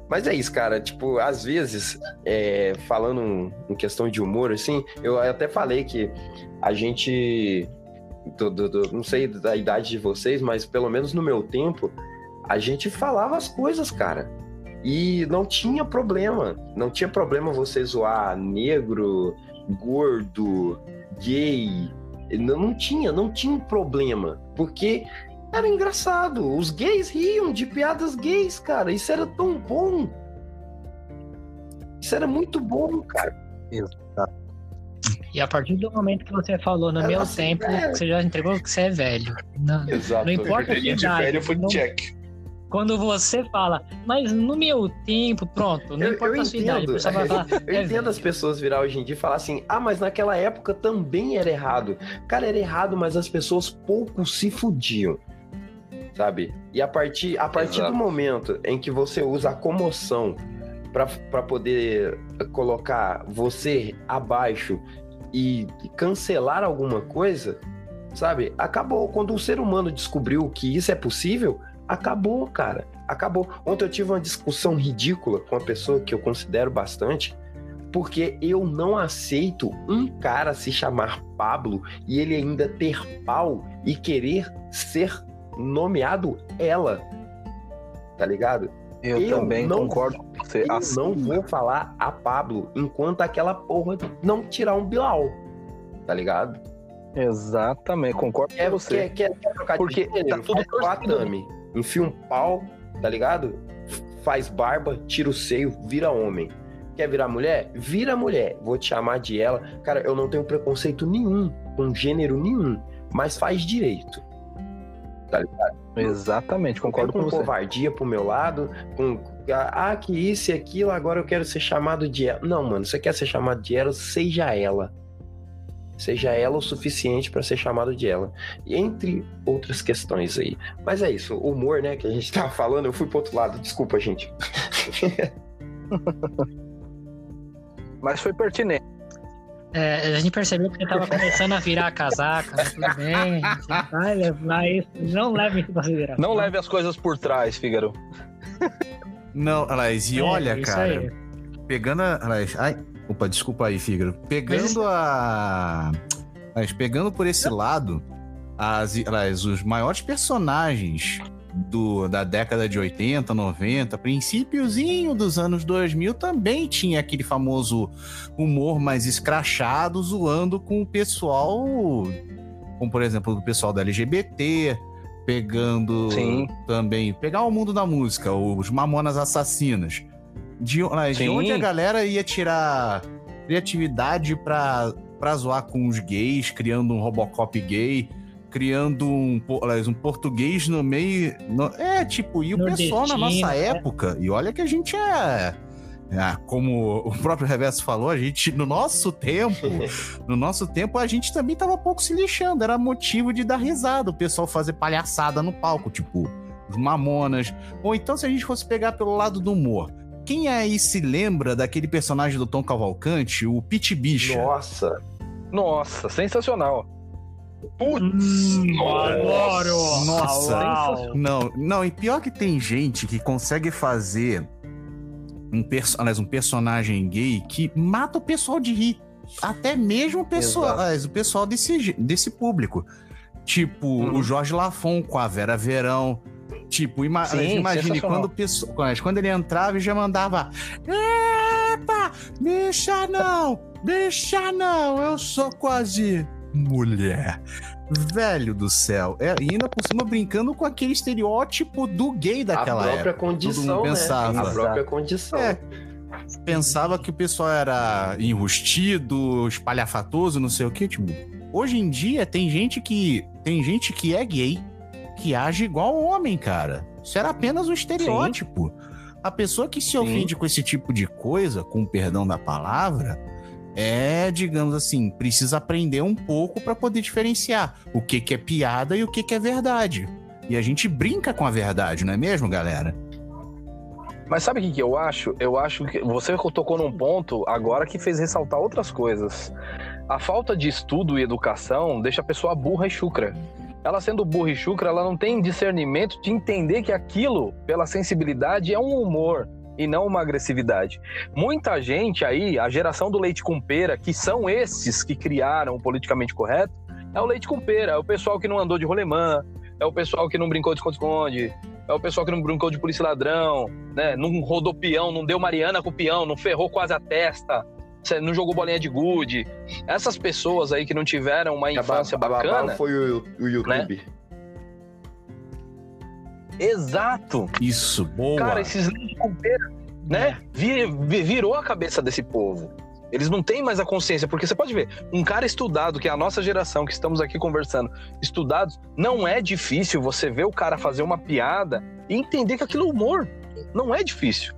Mas é isso, cara. Tipo, às vezes, é, falando em- questão de humor, assim, eu até falei que a gente. do- do- do- não sei da idade de vocês, mas pelo menos no meu tempo, a gente falava as coisas, cara. E não tinha problema. Não tinha problema você zoar negro, gordo, gay. Não, não tinha, não tinha um problema. Porque era engraçado. Os gays riam de piadas gays, cara. Isso era tão bom. Isso era muito bom, cara. E a partir do momento que você falou no É, meu assim, tempo, é. você já entregou que você é velho. Não, Exato. Não importa a Carteirinha de idade, velho foi não- check. Quando você fala, mas no meu tempo, pronto, não Eu, importa eu a sua idade, o entendo, pessoal vai falar. eu é entendo velho. as pessoas virar hoje em dia e falar assim: ah, mas naquela época também era errado. Cara, era errado, mas as pessoas pouco se fudiam. Sabe? E a partir, a partir Exato. do momento em que você usa a comoção para poder colocar você abaixo e cancelar alguma coisa, sabe? Acabou. Quando o ser humano descobriu que isso é possível, acabou, cara. Acabou. Ontem eu tive uma discussão ridícula com uma pessoa que eu considero bastante, porque eu não aceito um cara se chamar Pablo e ele ainda ter pau e querer ser nomeado ela. Tá ligado? Eu, Eu também não- concordo com você. Eu Assim, não vou falar a Pablo enquanto aquela porra não tirar um Bilal. Tá ligado? Exatamente, concordo Quer, com você. quer, quer, quer trocar Porque de gênero? tá tudo torcido. atame. Enfia um pau, tá ligado? Faz barba, tira o seio, vira homem. Quer virar mulher? Vira mulher. Vou te chamar de ela. Cara, eu não tenho preconceito nenhum com gênero nenhum, mas faz direito. Tá ligado? Exatamente, concordo com com você. covardia pro meu lado, com ah, que isso e aquilo, agora eu quero ser chamado de ela. Não, mano, você quer ser chamado de ela, seja ela. Seja ela o suficiente pra ser chamado de ela. E entre outras questões aí. Mas é isso, o humor, né, que a gente tava falando, eu fui pro outro lado, desculpa, gente. Mas foi pertinente. É, a gente percebeu que você tava começando a virar a casaca, mas tudo bem, vai levar isso, não leve isso em consideração. Não leve as coisas por trás, Fígaro. Não, aliás, e É, olha, cara, aí. pegando a. Aliás, ai, opa, desculpa aí, Fígaro. Pegando a. Aliás, pegando por esse lado, as, aliás, os maiores personagens do, da década de 80, 90, princípiozinho dos anos 2000, também tinha aquele famoso humor mais escrachado, zoando com o pessoal, como por exemplo, o pessoal da LGBT, pegando Sim. também, pegar o mundo da música, os Mamonas Assassinas. De, aliás, de onde a galera ia tirar criatividade pra, pra zoar com os gays, criando um Robocop gay, criando um, um português no meio. no- é, tipo, e o pessoal na nossa é. época, e olha que a gente é. Ah, como o próprio Reverso falou, a gente, no nosso tempo, no nosso tempo, a gente também tava pouco se lixando. Era motivo de dar risada, o pessoal fazer palhaçada no palco, tipo, os mamonas. Ou então, se a gente fosse pegar pelo lado do humor. Quem aí se lembra daquele personagem do Tom Cavalcante, o Pit Bicha? Nossa. Nossa, sensacional. Putz, Hum, nossa. adoro. Nossa. Uau. Não, não, e pior que tem gente que consegue fazer um, perso aliás, um personagem gay que mata o pessoal de rir. Até mesmo o pessoal, aliás, o pessoal desse, desse público. Tipo, Uhum. o Jorge Lafon com a Vera Verão. Tipo, ima Sim, imagine quando, quando ele entrava e já mandava. Epa! Deixa não! Deixa não! Eu sou quase mulher. Velho do céu. É, e ainda por cima brincando com aquele estereótipo do gay A daquela própria época. condição, mundo né? pensava. A própria condição. É. Pensava que o pessoal era enrustido, espalhafatoso, não sei o que. Tipo, hoje em dia tem gente que. Tem gente que é gay que age igual homem, cara. Isso era apenas um estereótipo. A pessoa que se Sim. ofende com esse tipo de coisa, com o perdão da palavra, é, digamos assim, precisa aprender um pouco para poder diferenciar o que, que é piada e o que, que é verdade. E a gente brinca com a verdade, não é mesmo, galera? Mas sabe o que, que eu acho? Eu acho que você tocou num ponto agora que fez ressaltar outras coisas. A falta de estudo e educação deixa a pessoa burra e chucra. Ela sendo burra e chucra, ela não tem discernimento de entender que aquilo, pela sensibilidade, é um humor e não uma agressividade. Muita gente aí, a geração do leite com pera, que são esses que criaram o politicamente correto, é o leite com pera, é o pessoal que não andou de rolemã, é o pessoal que não brincou de esconde-esconde, é o pessoal que não brincou de polícia ladrão, né? Não rodou peão, não deu Mariana com o peão, não ferrou quase a testa, não jogou bolinha de gude. Essas pessoas aí que não tiveram uma A ba- infância a babá bacana. foi o, o YouTube. Exato! Isso, boa. Cara, esses né? Vi- virou a cabeça desse povo. Eles não têm mais a consciência, porque você pode ver, um cara estudado, que é a nossa geração, que estamos aqui conversando, estudados, não é difícil você ver o cara fazer uma piada e entender que aquilo é humor. Não é difícil.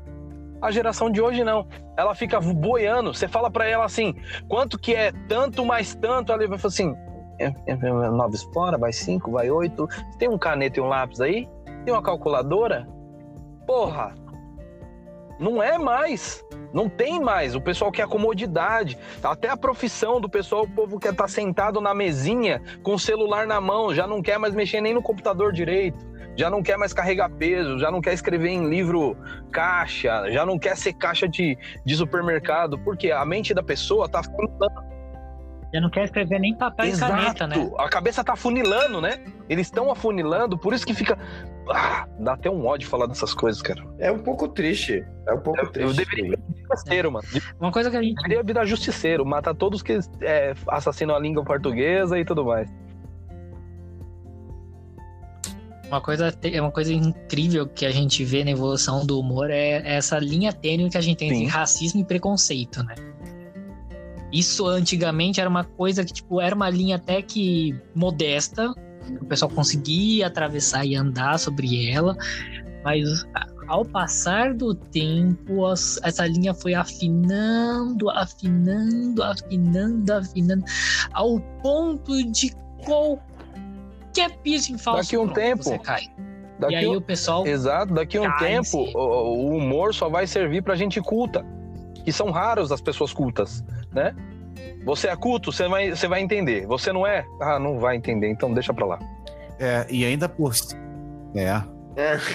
A geração de hoje não. Ela fica boiando. Você fala pra ela assim, quanto que é tanto mais tanto? Ela vai falar assim, é, é, é nove espora, vai cinco, vai oito. Tem um caneta e um lápis aí? Tem uma calculadora? Porra! Não é mais. Não tem mais. O pessoal quer comodidade. Até a profissão do pessoal, o povo quer estar sentado na mesinha com o celular na mão, já não quer mais mexer nem no computador direito, já não quer mais carregar peso, já não quer escrever em livro caixa, já não quer ser caixa de, de supermercado, porque a mente da pessoa tá funilando. Já não quer escrever nem papel e caneta, né? A cabeça tá afunilando, né? Eles estão afunilando, por isso que fica. Ah, dá até um ódio falar dessas coisas, cara. É um pouco triste. É um pouco Eu- eu triste. deveria- Justiceiro, mano. Uma coisa que a gente Deveria virar justiceiro, matar todos que é, assassinam a língua portuguesa e tudo mais. Uma coisa, é uma coisa incrível que a gente vê na evolução do humor é essa linha tênue que a gente tem entre Sim. racismo e preconceito, né? Isso antigamente era uma coisa que, tipo, era uma linha até que modesta, o pessoal conseguia atravessar e andar sobre ela, mas ao passar do tempo, essa linha foi afinando, afinando, afinando, afinando, ao ponto de qualquer piercing falso Daqui um pronto, tempo, você cai. Daqui e aí um- o pessoal Exato, daqui a um tempo o, humor só vai servir pra gente culta. E são raros as pessoas cultas, né? Você é culto, você vai, você vai entender. Você não é? Ah, não vai entender, então deixa pra lá. É, e ainda por. É.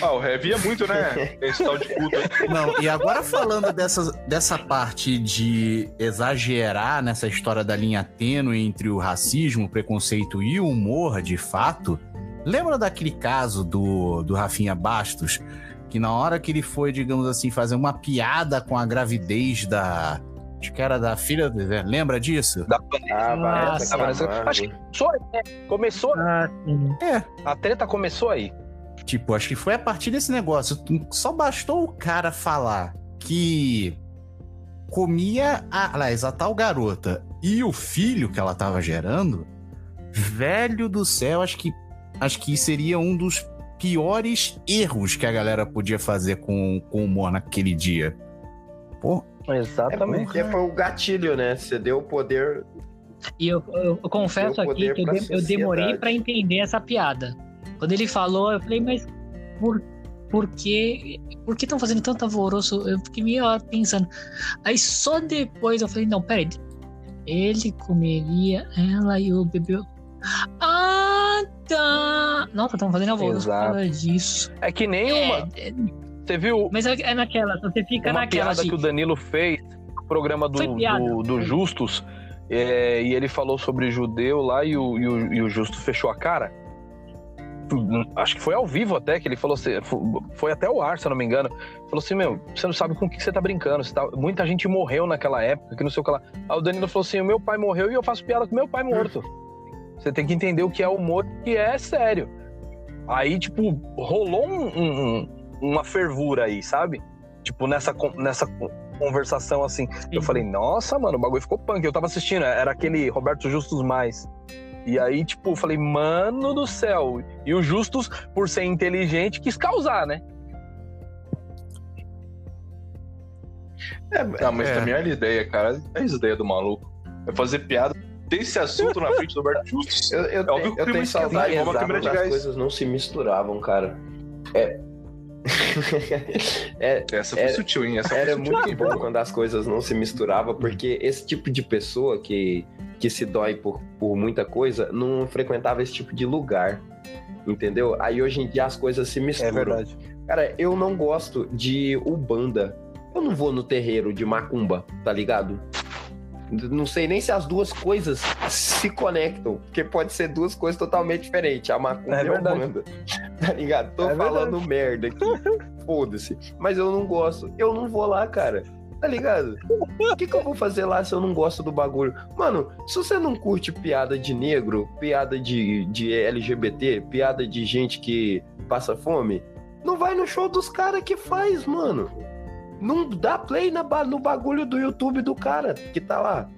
Ah, o Heavy é muito, né? Esse tal de aí. Não, e agora falando dessa, dessa parte de exagerar nessa história da linha tênue entre o racismo, o preconceito e o humor, de fato, lembra daquele caso do, do Rafinha Bastos? Que na hora que ele foi, digamos assim, fazer uma piada com a gravidez da. Acho que era da filha dele, lembra disso? Da Ah, Nossa, Vanessa acho que começou aí, né? Começou, Ah, sim. a treta começou aí. Tipo, acho que foi a partir desse negócio. Só bastou o cara falar que comia a, aliás, a tal garota e o filho que ela tava gerando. Velho do céu, acho que acho que seria um dos piores erros que a galera podia fazer com com o humor naquele dia. Pô, É Exatamente. porque foi o gatilho, né? Você deu o poder. E eu, eu- eu confesso aqui que eu, de- eu demorei pra entender essa piada. Quando ele falou, eu falei, mas por, por que por que estão fazendo tanto alvoroço? Eu fiquei meio hora pensando. Aí só depois eu falei, não, peraí. Ele comeria ela e o bebê. Ah, tá! Nossa, estão fazendo alvoroço por causa disso. É que nem uma. É, é, Você viu mas é, é naquela, você fica uma naquela. piada assim, que o Danilo fez no programa do, do, do Justus, é, e ele falou sobre judeu lá e o, e o, e o Justus fechou a cara? Acho que foi ao vivo até que ele falou assim, fo- foi até o ar, se eu não me engano. Falou assim: Meu, você não sabe com o que você tá brincando. você tá- Muita gente morreu naquela época, que não sei o que lá. Aí o Danilo falou assim: O meu pai morreu e eu faço piada com meu pai morto. Você tem que entender o que é humor e é sério. Aí, tipo, rolou um- um- um- uma fervura aí, sabe? Tipo, nessa, nessa con- conversação assim. Eu falei, nossa, mano, o bagulho ficou punk. Eu tava assistindo, era aquele Roberto Justus Mais. E aí, tipo, eu falei, mano do céu. E o Justus, por ser inteligente, quis causar, né? Ah, mas É. também olha a ideia, cara. É a ideia do maluco. É fazer piada desse assunto na frente do Roberto Justus. Eu, eu, É óbvio tenho- que eu tenho saudade uma quando câmera de as gás. coisas não se misturavam, cara. É. é Essa foi Era- sutil, hein? Essa foi Era sutil. muito bom quando as coisas não se misturavam, porque esse tipo de pessoa que, que se dói por, por muita coisa não frequentava esse tipo de lugar. Entendeu? Aí hoje em dia as coisas se misturam. É verdade. Cara, eu não gosto de Ubanda. Eu não vou no terreiro de Macumba, tá ligado? Não sei nem se as duas coisas se conectam, porque pode ser duas coisas totalmente diferentes. A Macumba É e a verdade. Ubanda. Tá ligado? Tô É falando merda aqui. Foda-se. Mas eu não gosto. Eu não vou lá, cara. Tá ligado? O que, que eu vou fazer lá se eu não gosto do bagulho? Mano, se você não curte piada de negro, piada de, de LGBT, piada de gente que passa fome, não vai no show dos caras que faz, mano. Não dá play na no bagulho do YouTube do cara que tá lá.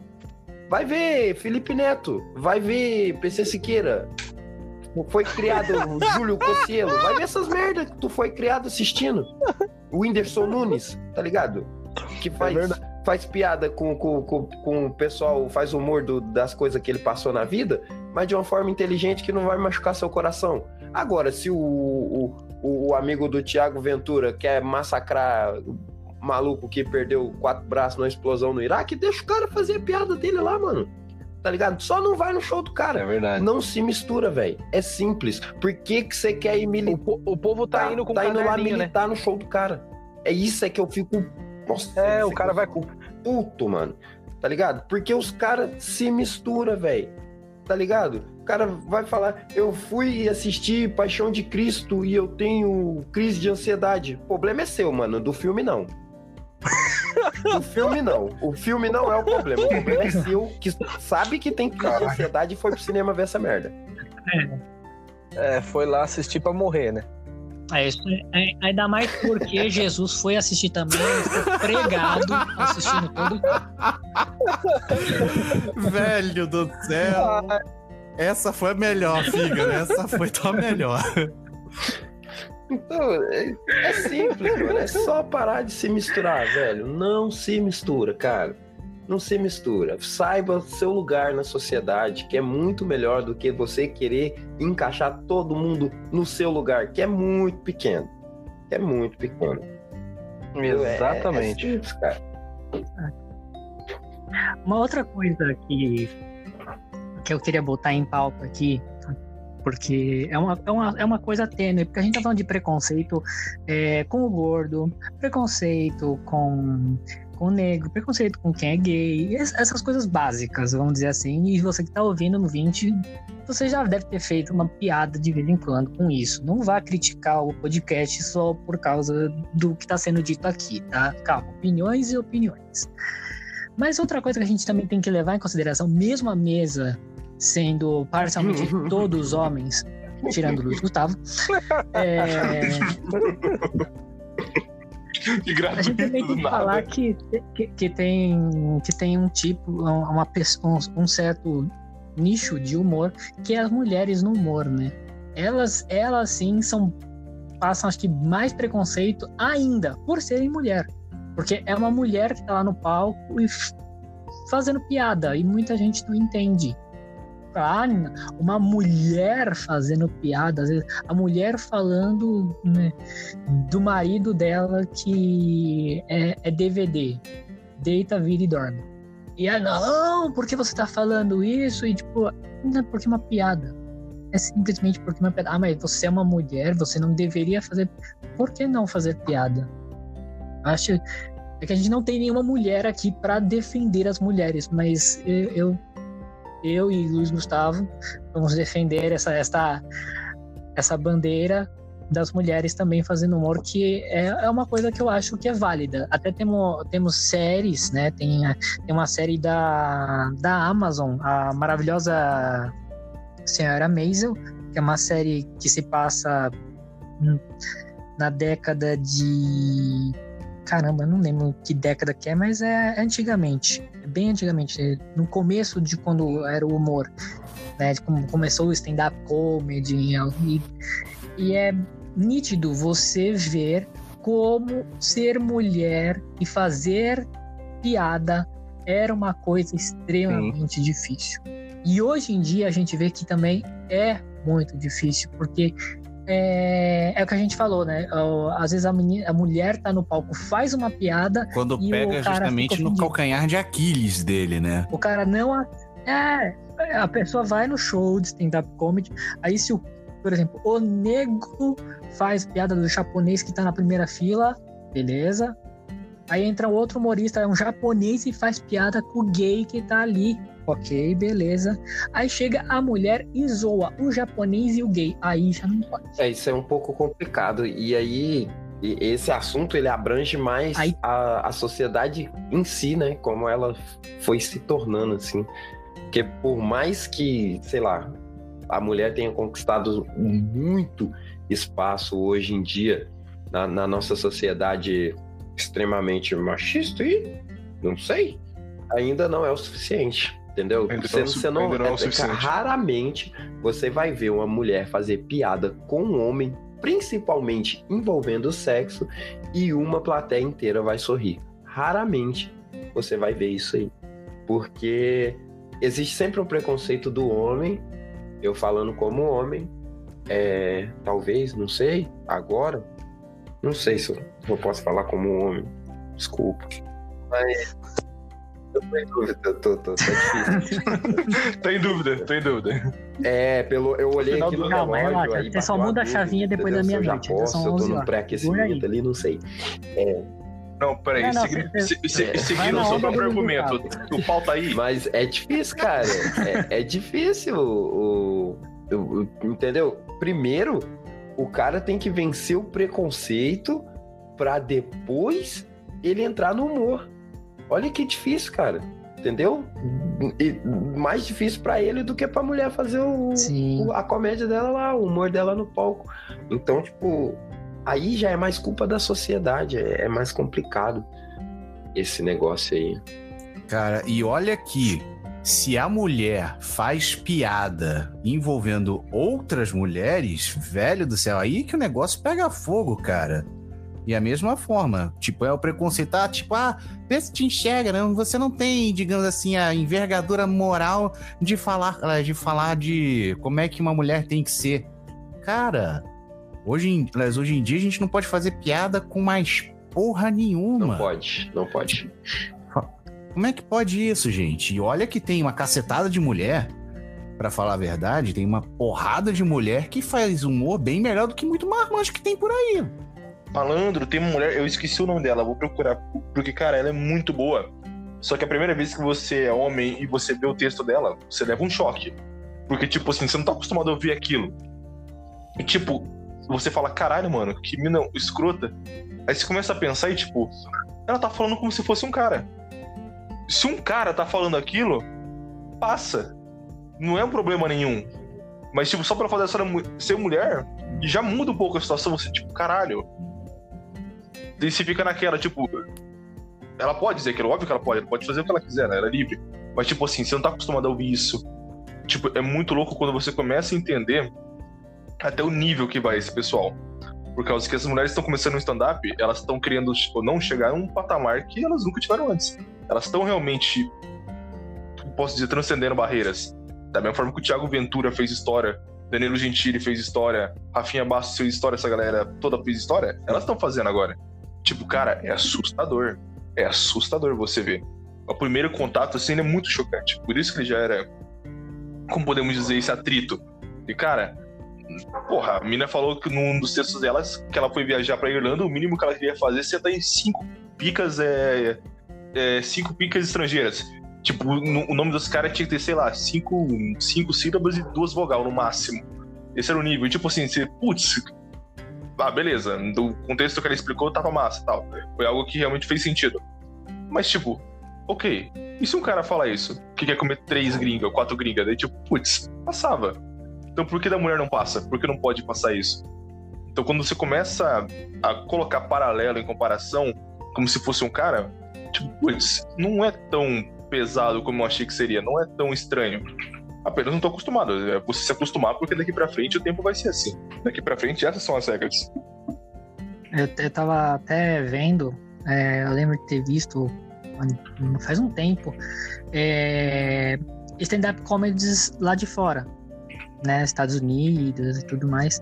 Vai ver Felipe Neto, vai ver PC Siqueira. Foi criado o Júlio Cossielo, vai ver essas merdas que tu foi criado assistindo. O Whindersson Nunes, tá ligado? Que faz, verdade. faz piada com, com, com, com o pessoal, faz humor do- das coisas que ele passou na vida, mas de uma forma inteligente que não vai machucar seu coração. Agora, se o, o, o amigo do Thiago Ventura quer massacrar o maluco que perdeu quatro braços numa explosão no Iraque, deixa o cara fazer a piada dele lá, mano. Tá ligado? Só não vai no show do cara. É verdade. Não se mistura, velho. É simples. Por que, que você quer ir O, militar? po- o povo tá, indo com tá indo lá né? militar no show do cara. É isso é que eu fico. Nossa, É, o cara vai fico puto, mano. Tá ligado? Porque os caras se misturam, velho. Tá ligado? O cara vai falar, eu fui assistir Paixão de Cristo e eu tenho crise de ansiedade. O problema é seu, mano. Do filme, não. Do filme, não. O filme não é o problema. O problema é seu, que sabe que tem crise de ansiedade e foi pro cinema ver essa merda. É, foi lá assistir pra morrer, né? É isso, é- ainda mais porque Jesus foi assistir também, pregado assistindo todo. velho do céu. Essa foi a melhor, Figa. Essa foi tua melhor. Então, é, é simples, mano. É só parar de se misturar, velho. Não se mistura, cara. Não se mistura. Saiba seu lugar na sociedade, que é muito melhor do que você querer encaixar todo mundo no seu lugar, que é muito pequeno. Que é muito pequeno. É- Exatamente. É, simples, cara. Uma outra coisa que, que eu queria botar em pauta aqui, porque é uma, é uma, é uma coisa tênue, porque a gente tá falando de preconceito é, com o gordo, preconceito com, com o negro, preconceito com quem é gay, es- essas coisas básicas, vamos dizer assim, e você que tá ouvindo no 20, você já deve ter feito uma piada de vez em quando com isso. Não vá criticar o podcast só por causa do que está sendo dito aqui, tá? Calma, opiniões e opiniões. Mas outra coisa que a gente também tem que levar em consideração, mesmo a mesa sendo parcialmente todos homens, tirando o Luiz Gustavo, é, Que a gente também gratuito tem que nada. falar que, que, que tem, que tem um tipo, uma, um, um certo nicho de humor, que é as mulheres no humor, né? Elas, elas sim são passam acho que mais preconceito ainda por serem mulher. Porque é uma mulher que tá lá no palco e fazendo piada, e muita gente não entende. Uma mulher fazendo piada, às vezes, a mulher falando né, do marido dela que é, é DVD, deita, vira e dorme. E ela, não, por que você tá falando isso? E tipo, não é porque é uma piada. É simplesmente porque é uma piada. Ah, mas você é uma mulher, você não deveria fazer. Por que não fazer piada? Acho é que a gente não tem nenhuma mulher aqui para defender as mulheres, mas eu, eu, eu e Luiz Gustavo vamos defender essa, essa, essa bandeira das mulheres também fazendo humor, que é, é uma coisa que eu acho que é válida. Até temos, temos séries, né? Tem, tem uma série da, da Amazon, a maravilhosa Senhora Maisel, que é uma série que se passa na década de. Caramba, não lembro que década que é, mas é antigamente. É bem antigamente. No começo de quando era o humor. Né, como começou o stand-up comedy. E, e é nítido você ver como ser mulher e fazer piada era uma coisa extremamente difícil. E hoje em dia a gente vê que também é muito difícil, porque é, é o que a gente falou, né? Às vezes a, menina, a mulher tá no palco, faz uma piada, Quando E pega justamente no calcanhar de Aquiles dele, né? o cara não. a- É, a pessoa vai no show de stand-up comedy, aí se o, por exemplo, o negro faz piada do japonês que tá na primeira fila, beleza? Aí entra outro humorista, é um japonês e faz piada com o gay que tá ali. Ok, beleza. Aí chega a mulher e zoa o japonês e o gay. Aí já não pode. É, isso é um pouco complicado. E aí, esse assunto, ele abrange mais Aí- a, a sociedade em si, né? Como ela foi se tornando, assim. Porque por mais que, sei lá, a mulher tenha conquistado muito espaço hoje em dia na, na nossa sociedade extremamente machista e não sei, ainda não é o suficiente. Entendeu? Ainda Você, não é você não, é é- suficiente. raramente você vai ver uma mulher fazer piada com um homem, principalmente envolvendo sexo, e uma plateia inteira vai sorrir. Raramente você vai ver isso aí. Porque existe sempre um preconceito do homem, eu falando como homem, é, talvez, não sei, agora, não sei se eu, se eu posso falar como homem, desculpa. Mas eu tô em dúvida, tô, tô, tô, tá difícil. Tô em dúvida, tô em dúvida. É, pelo, eu olhei aqui no Calma, relógio, relaxa, aí você só muda a chavinha depois da entendeu? Se eu então posso, eu tô 11 no pré-aquecimento ali, não sei. Não, peraí, Não, não, se- se- Vai seguindo na o seu próprio argumento, o pau tá aí. Mas é difícil, cara. É, é difícil o, o- o- Entendeu? Primeiro, o cara tem que vencer o preconceito pra depois ele entrar no humor. Olha que difícil, cara. Entendeu? E mais difícil pra ele do que pra mulher fazer o, o- a comédia dela lá, o humor dela no palco. Então, tipo, aí já é mais culpa da sociedade, é, é mais complicado esse negócio aí. Cara, e olha aqui, se a mulher faz piada envolvendo outras mulheres, velho do céu, aí que o negócio pega fogo, cara. E a mesma forma, tipo, é o preconceito, ah, tipo, ah, vê se te enxerga, né? você não tem, digamos assim, a envergadura moral de falar, eh, de falar de como é que uma mulher tem que ser. Cara, hoje em, hoje em dia a gente não pode fazer piada com mais porra nenhuma. Não pode, não pode. Como é que pode isso, gente? E olha que tem uma cacetada de mulher, pra falar a verdade, tem uma porrada de mulher que faz humor bem melhor do que muito marmanjo que tem por aí. Malandro, tem uma mulher, eu esqueci o nome dela, vou procurar, porque, cara, ela é muito boa. Só que a primeira vez que você é homem e você vê o texto dela, você leva um choque. Porque, tipo assim, você não tá acostumado a ouvir aquilo. E, tipo, você fala, caralho, mano, que mina escrota. Aí você começa a pensar e, tipo, ela tá falando como se fosse um cara. Se um cara tá falando aquilo, passa. Não é um problema nenhum. Mas, tipo, só pela fazer essa ser mulher, já muda um pouco a situação. Você, tipo, caralho. Daí você fica naquela, tipo. Ela pode dizer aquilo, óbvio que ela pode, ela pode fazer o que ela quiser, né? Ela é livre. Mas, tipo assim, você não tá acostumado a ouvir isso. Tipo, é muito louco quando você começa a entender até o nível que vai esse pessoal. Por causa que as mulheres estão começando no stand-up, elas estão querendo tipo, não chegar a um patamar que elas nunca tiveram antes. Elas estão realmente, posso dizer, transcendendo barreiras. Da mesma forma que o Thiago Ventura fez história, Danilo Gentili fez história, Rafinha Bastos fez história, essa galera toda fez história, elas estão fazendo agora. Tipo, cara, é assustador. É assustador você ver. O primeiro contato, assim, é muito chocante. Por isso que ele já era, como podemos dizer, esse atrito. E, cara, porra, a mina falou que num dos textos delas, que ela foi viajar pra Irlanda, o mínimo que ela queria fazer é em cinco picas, é, é, cinco picas estrangeiras. Tipo, no, o nome dos caras tinha que ter, sei lá, cinco, cinco sílabas e duas vogal no máximo. Esse era o nível. E, tipo assim, você, putz, ah, beleza, do contexto que ela explicou tava massa tal. Foi algo que realmente fez sentido. Mas, tipo, ok, e se um cara falar isso? Que quer comer três gringas, quatro gringas? Daí, tipo, putz, passava. Então por que da mulher não passa? Por que não pode passar isso? Então quando você começa a colocar paralelo em comparação, como se fosse um cara, tipo, putz, não é tão pesado como eu achei que seria, não é tão estranho. Apenas não tô acostumado. É você se acostumar porque daqui para frente o tempo vai ser assim. Daqui para frente essas são as regras. Eu, eu tava até vendo, é, eu lembro de ter visto faz um tempo é, stand-up comedies lá de fora, né? Estados Unidos e tudo mais.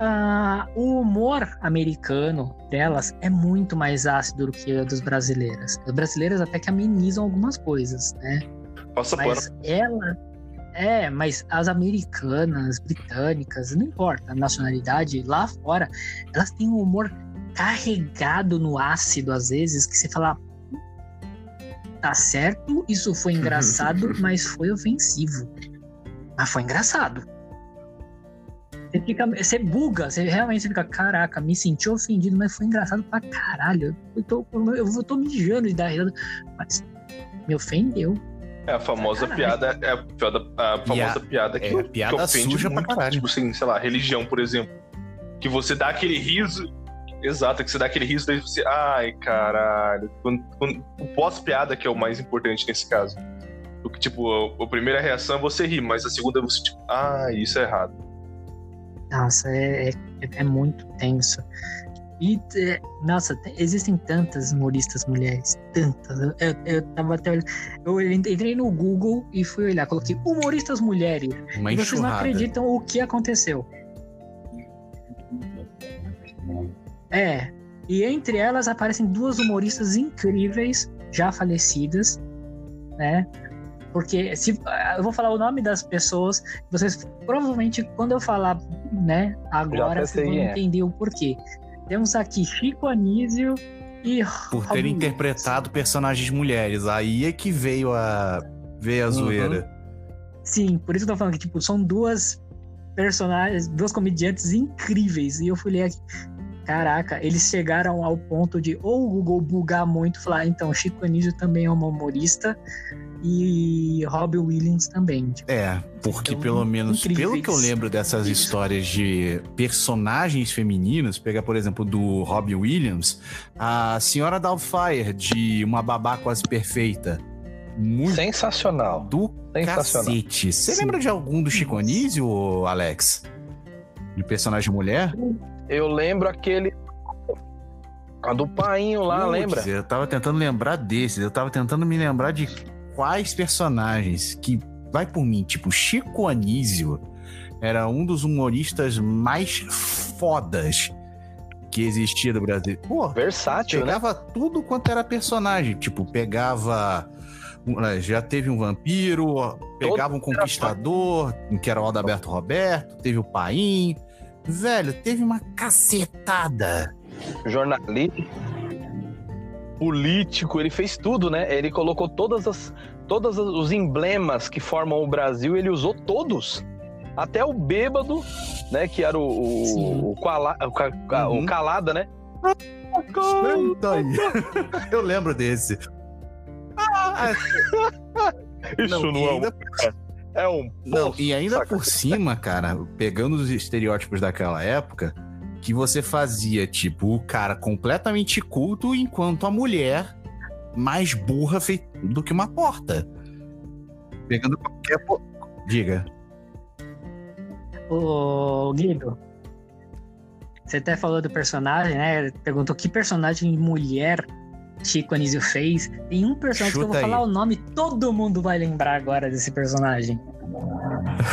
Ah, o humor americano delas é muito mais ácido do que o dos brasileiras. As brasileiras até que amenizam algumas coisas, né? Passa mas pano. ela é, mas as americanas, britânicas, não importa a nacionalidade, lá fora, elas têm um humor carregado no ácido às vezes que você fala tá certo, isso foi engraçado, mas foi ofensivo. Mas foi engraçado. Você, fica, você buga, você realmente fica, caraca, me senti ofendido, mas foi engraçado pra caralho. Eu tô, eu tô mijando de dar risada, mas me ofendeu. É a famosa piada, é a, piada, a famosa a, piada que, é, a piada que ofende suja muito, pra caralho. tipo assim, sei lá, religião, por exemplo. Que você dá aquele riso, exato, que você dá aquele riso, daí você, ai, caralho. Quando, quando, o pós-piada que é o mais importante nesse caso. Porque, tipo, a, a, primeira reação é você rir, mas a segunda é você, tipo, ah, isso é errado. Nossa, é, é, é muito tenso. E, é, nossa, existem tantas humoristas mulheres, tantas. Eu, eu tava até Eu entrei no Google e fui olhar, coloquei humoristas mulheres. Uma e vocês não acreditam o que aconteceu. É. E entre elas aparecem duas humoristas incríveis, já falecidas, né? Porque se eu vou falar o nome das pessoas, vocês provavelmente quando eu falar, né, agora vocês vão é. entender o porquê. Temos aqui Chico Anísio e por ter interpretado personagens mulheres, aí é que veio a veio a uhum. zoeira. Sim, por isso que eu tô falando que tipo são duas personagens, duas comediantes incríveis e eu fui ler aqui. Caraca, eles chegaram ao ponto de ou o Google bugar muito, falar, ah, então Chico Anísio também é uma humorista e Robbie Williams também. Tipo. É, porque então, pelo menos, incríveis. pelo que eu lembro dessas histórias de personagens femininos, pegar, por exemplo, do Robbie Williams, a Senhora Doubtfire, de Uma Babá Quase Perfeita. Muito Sensacional. Do Sensacional. cacete. Você lembra de algum do Chico Anísio, Alex? De personagem mulher? Eu lembro aquele a do painho lá, Putz, lembra? Eu tava tentando lembrar desses. Eu tava tentando me lembrar de quais personagens que vai por mim, tipo Chico Anísio era um dos humoristas mais fodas que existia do Brasil. Pô, versátil, né? pegava né? tudo quanto era personagem, tipo, pegava já teve um vampiro, pegava um conquistador, que era o Adalberto Roberto, teve o Paim. Velho, teve uma cacetada. Jornalista político, ele fez tudo, né? Ele colocou todas as todos os emblemas que formam o Brasil, ele usou todos. Até o bêbado, né? Que era o, o, o, Quala, o, uhum. o Calada, né? Eu lembro desse. Isso não, não é, ainda... é um. Não, e ainda por cima, cara, pegando os estereótipos daquela época, que você fazia, tipo, o cara completamente culto, enquanto a mulher mais burra do que uma porta. Pegando qualquer. Diga. Ô, Guido. você até falou do personagem, né? Perguntou que personagem mulher Chico Anísio fez. Tem um personagem que eu Chuta vou falar aí. o nome, todo mundo vai lembrar agora desse personagem.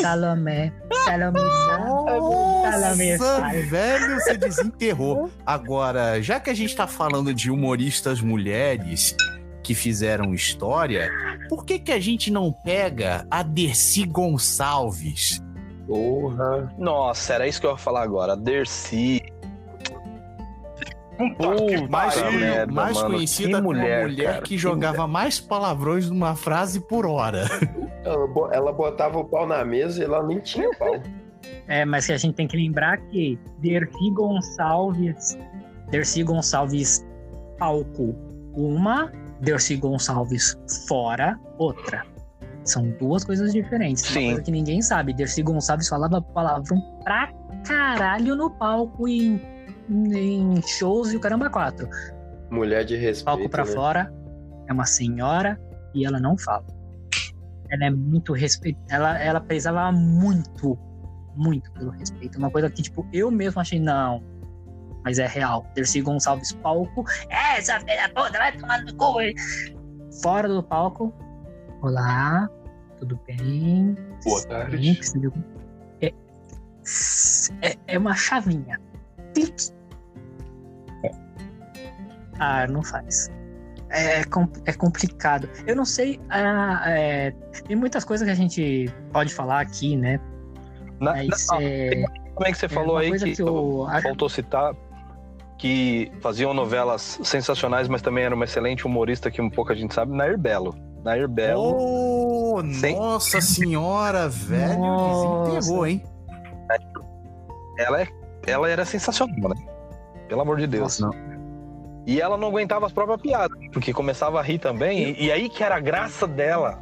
Salomé. Salomé. Salomé. Nossa, Salomé. velho, você desenterrou. Agora, já que a gente tá falando de humoristas mulheres que fizeram história, por que que a gente não pega a Dercy Gonçalves? Porra. Nossa, era isso que eu ia falar agora. Dercy. Puta Mais, merda, mais mano. conhecida como mulher, mulher cara, que que jogava mais palavrões numa frase por hora. Ela, bo- ela botava o pau na mesa e ela nem tinha pau. É, mas que a gente tem que lembrar que Dercy Gonçalves. Dercy Gonçalves palco, uma. Dercy Gonçalves fora, outra. São duas coisas diferentes. Uma Sim. coisa que ninguém sabe. Dercy Gonçalves falava palavrão pra caralho no palco e em, shows e o caramba quatro. Mulher de respeito. Palco pra né? fora, é uma senhora e ela não fala. Ela é muito respeito. Ela, ela prezava muito, muito pelo respeito. Uma coisa que, tipo, eu mesmo achei, não. Mas é real. Dercy Gonçalves, palco. É, essa filha toda, vai tomar no cu. hein?" Fora do palco. Olá, tudo bem? Boa tarde. É, é, é uma chavinha. Clique. Ah, não faz. É, é complicado. Eu não sei. ah, é, tem muitas coisas que a gente pode falar aqui, né? Na, Mas não, é, como é que você é falou uma aí coisa que, que eu acho- faltou citar que faziam novelas sensacionais, mas também era uma excelente humorista que um pouco a gente sabe, Nair Belo. Nair Belo. Oh, Sem- nossa senhora, velho. Nossa. Desenterrou, hein? Ela, é, ela era sensacional, né? Pelo amor de Deus. Nossa, E ela não aguentava as próprias piadas, porque começava a rir também. E, e aí que era a graça dela.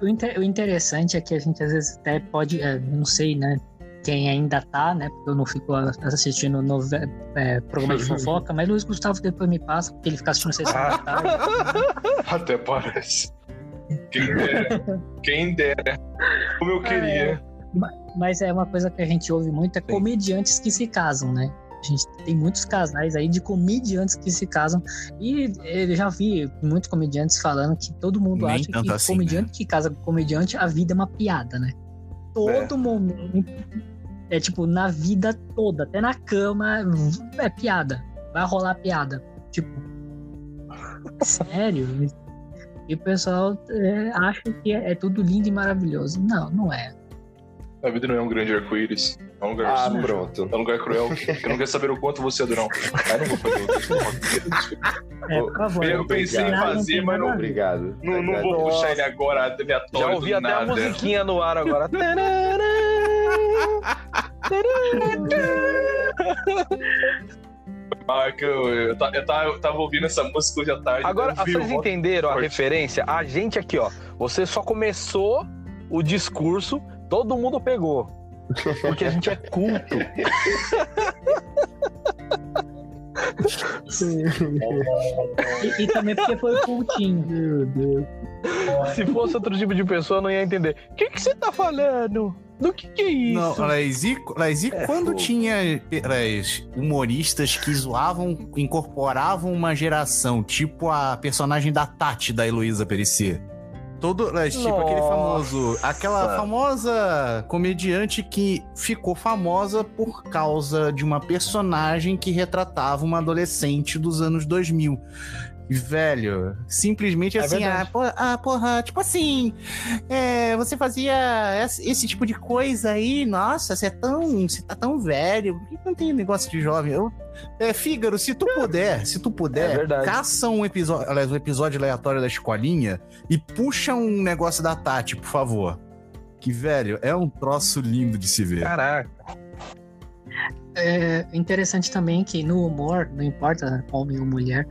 O, inter- o interessante é que a gente às vezes até pode, é, não sei, né? Quem ainda tá, né? Porque eu não fico assistindo nove, é, programa de fofoca, mas Luiz Gustavo depois me passa, porque ele fica assistindo sessão da tarde. Até parece. Quem dera. Quem dera. Como eu queria. Mas é uma coisa que a gente ouve muito, é comediantes que se casam, né? A gente tem muitos casais aí de comediantes que se casam. E eu já vi muitos comediantes falando que todo mundo Nem acha que assim, comediante que casa com comediante, a vida é uma piada, né? Todo momento. É tipo, na vida toda, até na cama, é piada. Vai rolar piada. Tipo. Sério? E o pessoal é, acha que é, é tudo lindo e maravilhoso. Não, não é. A vida não é um grande arco-íris. É um lugar Ah, sujo. pronto. É um lugar cruel. Eu não quero saber o quanto você é durão. Ah, não vou fazer. É, por favor. Eu pensei em Nada, fazer, tem mas não- a. Obrigado. Não, não vou Obrigado. puxar ele agora aleatório Já ouvi até a nada. musiquinha no ar agora. Ah, é que eu, eu, eu tava, eu tava ouvindo essa música hoje à tarde. Agora, vocês entenderam a referência? A gente aqui, ó. Você só começou o discurso, todo mundo pegou. Porque a gente é culto. E, e também porque foi o cultinho. Meu Deus. Se fosse outro tipo de pessoa, não ia entender. O que que você tá falando? Do que que é isso? Não, Laís, e, Laís, e É quando fogo. tinha Laís, humoristas que zoavam, incorporavam uma geração, tipo a personagem da Tati da Heloísa Perecer? Todo, Laís, tipo aquele famoso, aquela famosa comediante que ficou famosa por causa de uma personagem que retratava uma adolescente dos anos 2000. E, Velho, simplesmente É assim, ah, porra, ah, porra, tipo assim, é, você fazia esse, esse tipo de coisa aí, nossa, você é tão. Você tá tão velho. Por que não tem negócio de jovem? Eu, é, Fígaro, se tu puder, se tu É puder, verdade. caça um episódio, aliás, um episódio aleatório da escolinha e puxa um negócio da Tati, por favor. Que, velho, é um troço lindo de se ver. Caraca. É interessante também que no humor, não importa homem ou mulher,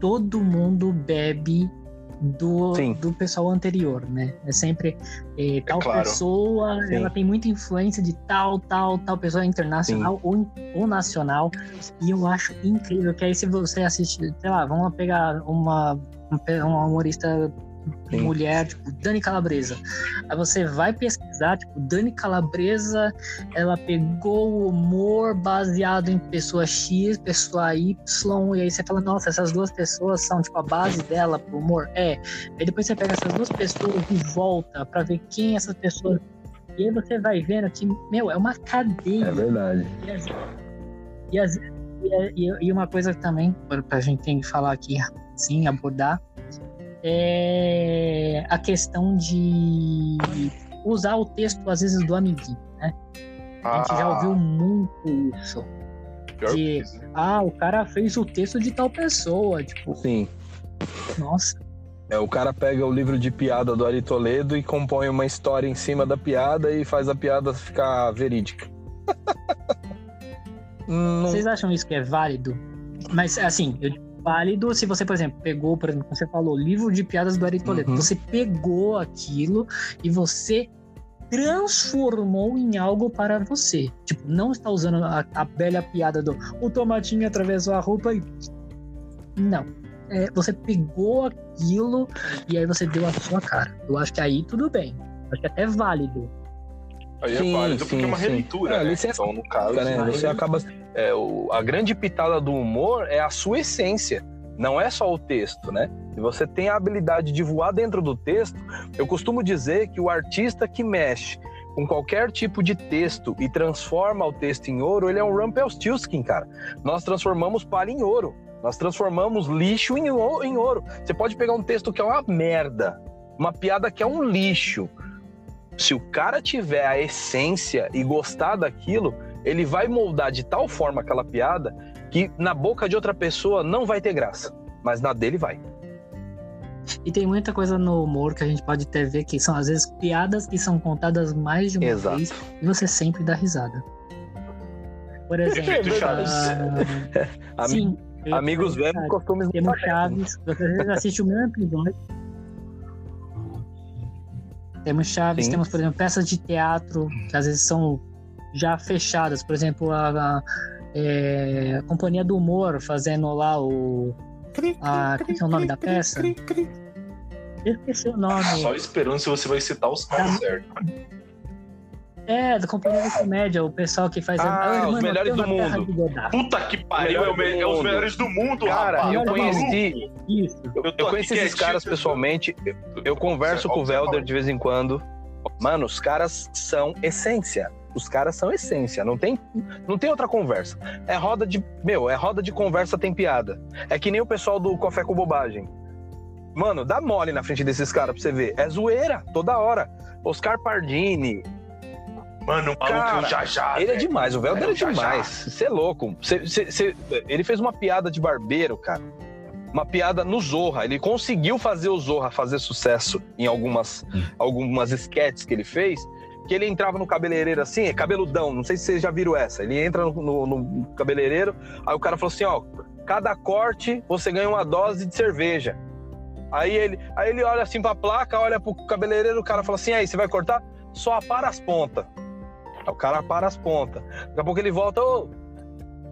todo mundo bebe do, Sim. do pessoal anterior, né? É sempre eh, tal claro. pessoa, Sim. ela tem muita influência de tal, tal, tal pessoa internacional ou, ou nacional. E eu acho incrível que aí se você assiste, sei lá, vamos pegar uma, uma humorista Sim. mulher, tipo Dani Calabresa. Aí você vai pesquisar tipo, Dani Calabresa, ela pegou o humor baseado em pessoa X, pessoa Y, e aí você fala, nossa, essas duas pessoas são, tipo, a base dela pro humor. É. Aí depois você pega essas duas pessoas e volta pra ver quem essas pessoas. E aí você vai vendo que, meu, é uma cadeia. É verdade. E, as- e, e- e- uma coisa também, pra gente ter que falar aqui, sim, abordar, é a questão de usar o texto, às vezes, do amiguinho. A gente já ouviu muito isso. de- coisa. Ah, o cara fez o texto de tal pessoa. Tipo, Sim. nossa. É, o cara pega o livro de piada do Ari Toledo e compõe uma história em cima da piada e faz a piada ficar verídica. Não- Vocês acham isso que é válido? Mas, assim, eu válido se você, por exemplo, pegou, por exemplo, você falou, livro de piadas do Ari Toledo. Uhum. Você pegou aquilo e você transformou em algo para você. Tipo, não está usando a, a velha piada do o tomatinho atravessou a roupa e. Não. É, você pegou aquilo e aí você deu a sua cara. Eu acho que aí tudo bem. Acho que até é válido. Aí Sim, é válido porque sim, é uma sim. releitura, É, né? licença Então, no caso... né? Você acaba. é, o- a grande pitada do humor é a sua essência, não é só o texto, né? Se você tem a habilidade de voar dentro do texto, eu costumo dizer que o artista que mexe com qualquer tipo de texto e transforma o texto em ouro, ele é um Rumpelstiltskin, cara. Nós transformamos palha em ouro. Nós transformamos lixo em ouro. Você pode pegar um texto que é uma merda, uma piada que é um lixo. Se o cara tiver a essência e gostar daquilo, ele vai moldar de tal forma aquela piada que na boca de outra pessoa não vai ter graça, mas na dele vai. E tem muita coisa no humor que a gente pode até ver que são, às vezes, piadas que são contadas mais de uma Exato. vez e você sempre dá risada. Por exemplo, Chaves. ah, sim, Amigos velhos, costumes Temos Chaves, você às vezes assiste o mesmo episódio. Temos Chaves, Sim. temos, por exemplo, peças de teatro que às vezes são já fechadas. Por exemplo, a, a, é, a Companhia do Humor fazendo lá o. Como que é o nome da peça? Eu esqueci o nome. Só esperando se você vai citar os caras certo. É, da Companhia da Comédia, o pessoal que faz. Ah, a os melhores do mundo. Puta que pariu, é, o me- é os melhores do mundo, Cara, rapaz. eu conheci-? Isso. Eu, Eu conheço esses quietinho, caras você- pessoalmente, eu, eu converso com o Velder de vez em quando. Mano, os caras são essência. Os caras são essência, não tem, não tem outra conversa. É roda de, meu, é roda de conversa tem piada. É que nem o pessoal do Café com Bobagem. Mano, dá mole na frente desses caras pra você ver. É zoeira, toda hora. Oscar Pardini, Mano, o maluco Cara, já já. ele é velho. demais, o Velder É, é, demais. Você é louco. Cê- cê- cê- ele fez uma piada de barbeiro, cara. Uma piada no Zorra. Ele conseguiu fazer o Zorra fazer sucesso em algumas, algumas sketches que ele fez. Que ele entrava no cabeleireiro assim, é cabeludão. Não sei se vocês já viram essa. Ele entra no, no- no cabeleireiro, aí o cara falou assim: ó, cada corte você ganha uma dose de cerveja. Aí ele, aí ele olha assim pra placa, olha pro cabeleireiro, o cara fala assim: aí, você vai cortar? Só apara as pontas. O cara para as pontas. Daqui a pouco ele volta, ô,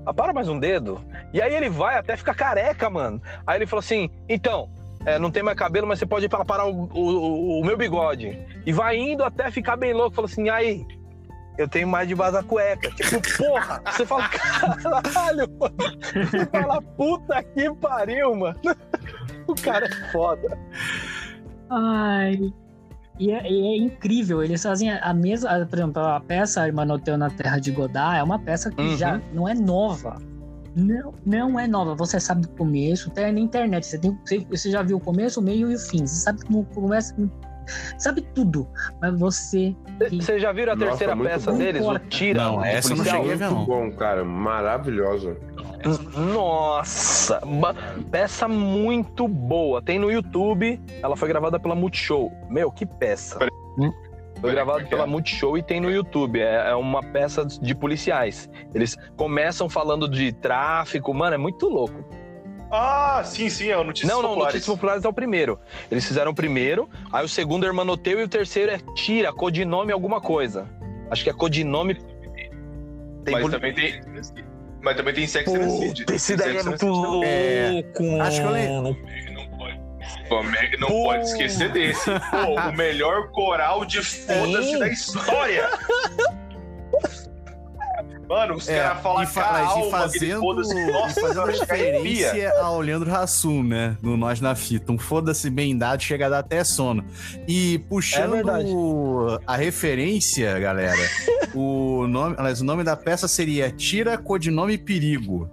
apara mais um dedo. E aí ele vai até ficar careca, mano. Aí ele falou assim: então, é, não tem mais cabelo, mas você pode parar o, o, o meu bigode. E vai indo até ficar bem louco. Falou assim: aí, eu tenho mais de da cueca. Tipo, porra, você fala, caralho, mano. Você fala, puta que pariu, mano. O cara é foda. Ai. E é, e é incrível, eles fazem a mesma. a- Por exemplo, a peça Irmanoteu na Terra de Godard é uma peça que Uhum. já não é nova. Não, não é nova. Você sabe o começo, até na internet. Você, tem, você já viu o começo, o meio e o fim. Você sabe como começa. Sabe tudo. Mas você. Vocês já viram a Nossa, terceira peça bom. deles? O Tira? Não, o essa eu não policial? cheguei a ver, Muito não. bom, cara. Maravilhosa. Nossa, uma peça muito boa. Tem no YouTube. Ela foi gravada pela Multishow. Meu, que peça. Peraí. Foi gravada pela é? Multishow e tem no YouTube. É é uma peça de policiais. Eles começam falando de tráfico. Mano, é muito louco. Ah, sim, sim, é o Notícias não, não, Populares. Notícias Populares é o primeiro. Eles fizeram o primeiro, aí o segundo é Hermanoteu e o terceiro é Tira, codinome alguma coisa. Acho que é codinome. Tem Mas poli- também tem... Mas também tem Sex and City. Esse daí é muito louco. É, acho que eu lembro. não é que não Pô. pode esquecer desse? Pô, o melhor coral de foda-se da história. Mano, os É, caras falam e, que fa a alma, fazendo, foda-se. Nossa, fazendo referência ao Leandro Hassum, né? No Nós na Fita. Um foda-se bem dado, chega a dar até sono. E É puxando verdade. a referência, galera, o nome, aliás, o nome da peça seria Tira Codinome Perigo.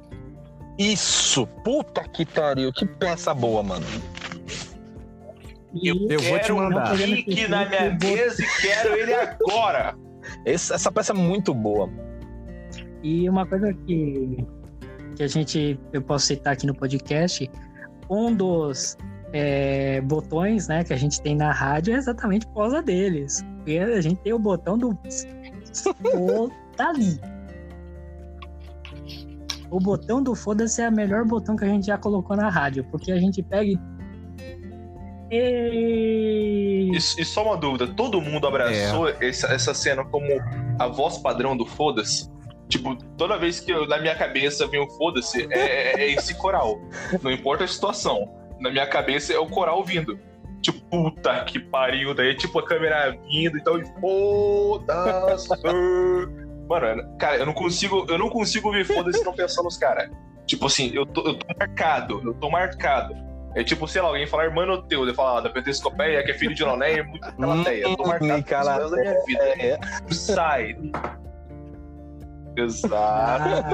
Isso! Puta que pariu, que peça boa, mano. E Eu vou te Quero mandar. um pique na minha mesa e quero ele agora. Esse- essa peça é muito boa. E uma coisa que, que a gente, eu posso citar aqui no podcast, um dos é, botões né, que a gente tem na rádio é exatamente por causa deles. Porque a gente tem o botão do ali. O botão do foda-se é o melhor botão que a gente já colocou na rádio, porque a gente pega e. E, e só uma dúvida: todo mundo abraçou É. essa, essa cena como a voz padrão do foda-se? Tipo, toda vez que eu- na minha cabeça vem o foda-se, é, é- é esse coral. Não importa a situação. Na minha cabeça é o coral vindo. Tipo, puta que pariu. Daí, tipo, a câmera vindo e tal. E foda-se. Mano, cara, eu não consigo, eu não consigo ouvir foda-se não pensar nos caras. Tipo assim, eu tô, eu tô marcado, eu tô marcado. É tipo, sei lá, alguém falar irmão teu, eu falar ah, da Pentescopeia, que é filho de Noné, é muito calateia. Eu tô marcado Hum, com da minha vida. É, Sai. Exato. Ah.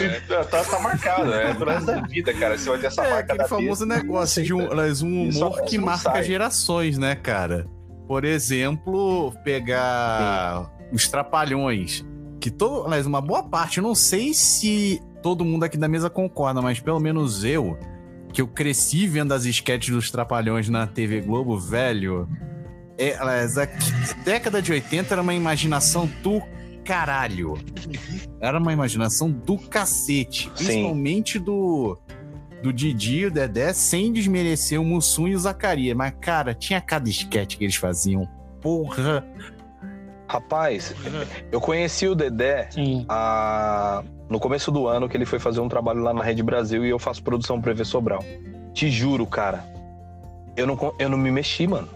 É, tá, tá marcado, é do resto da vida, cara. Você vai ter essa É marca aquele da famoso besta. negócio de um, um humor que isso não marca sai. gerações, né, cara? Por exemplo, pegar os Trapalhões. Que todo, aliás, uma boa parte, eu não sei se todo mundo aqui da mesa concorda, mas pelo menos eu, que eu cresci vendo as esquetes dos Trapalhões na TV Globo, velho. É, aliás, a década de 80 era uma imaginação do caralho. Era uma imaginação do cacete. Sim. Principalmente do, do Didi e o Dedé, sem desmerecer o Mussum e o Zacarias. Mas, cara, tinha cada esquete que eles faziam. Porra. Rapaz, eu conheci o Dedé Sim. a- no começo do ano que ele foi fazer um trabalho lá na Rede Brasil e eu faço produção pro EV Sobral. Te juro, cara. Eu não, eu não me mexi, mano.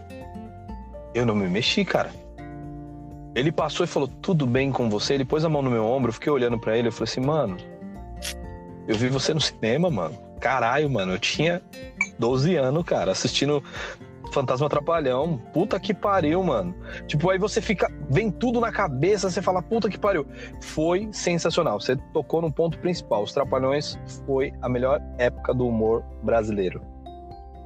Eu não me mexi, cara. Ele passou e falou, tudo bem com você? Ele pôs a mão no meu ombro, eu fiquei olhando pra ele, eu falei assim, mano, eu vi você no cinema, mano. Caralho, mano, eu tinha 12 anos, cara, assistindo Fantasma Trapalhão. Puta que pariu, mano. Tipo, aí você fica. Vem tudo na cabeça, você fala, puta que pariu. Foi sensacional. Você tocou no ponto principal. Os Trapalhões foi a melhor época do humor brasileiro.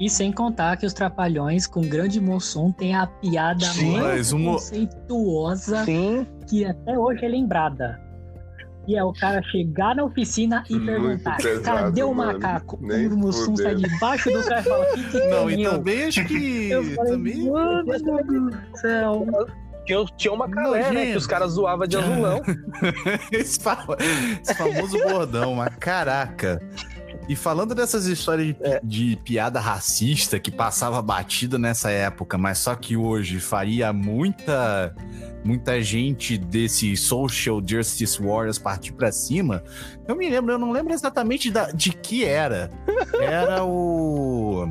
E sem contar que os Trapalhões, com grande Mussum, tem a piada Sim, mais uma- conceituosa Sim. que até hoje é lembrada. E é o cara chegar na oficina e Muito perguntar: pesado, cadê o mano. macaco? Nem o Mussum sai debaixo do cara e fala: que que Não, tem e eu?" também acho que. Eu falei, também. mano do céu. Tinha, tinha uma calé, né? Que os caras zoavam de azulão. esse, fa- esse famoso bordão, mas caraca. E falando dessas histórias de, de piada racista que passava batida nessa época, mas só que hoje faria muita muita gente desse social justice warriors partir pra cima. Eu me lembro, eu não lembro exatamente da- de que era. Era o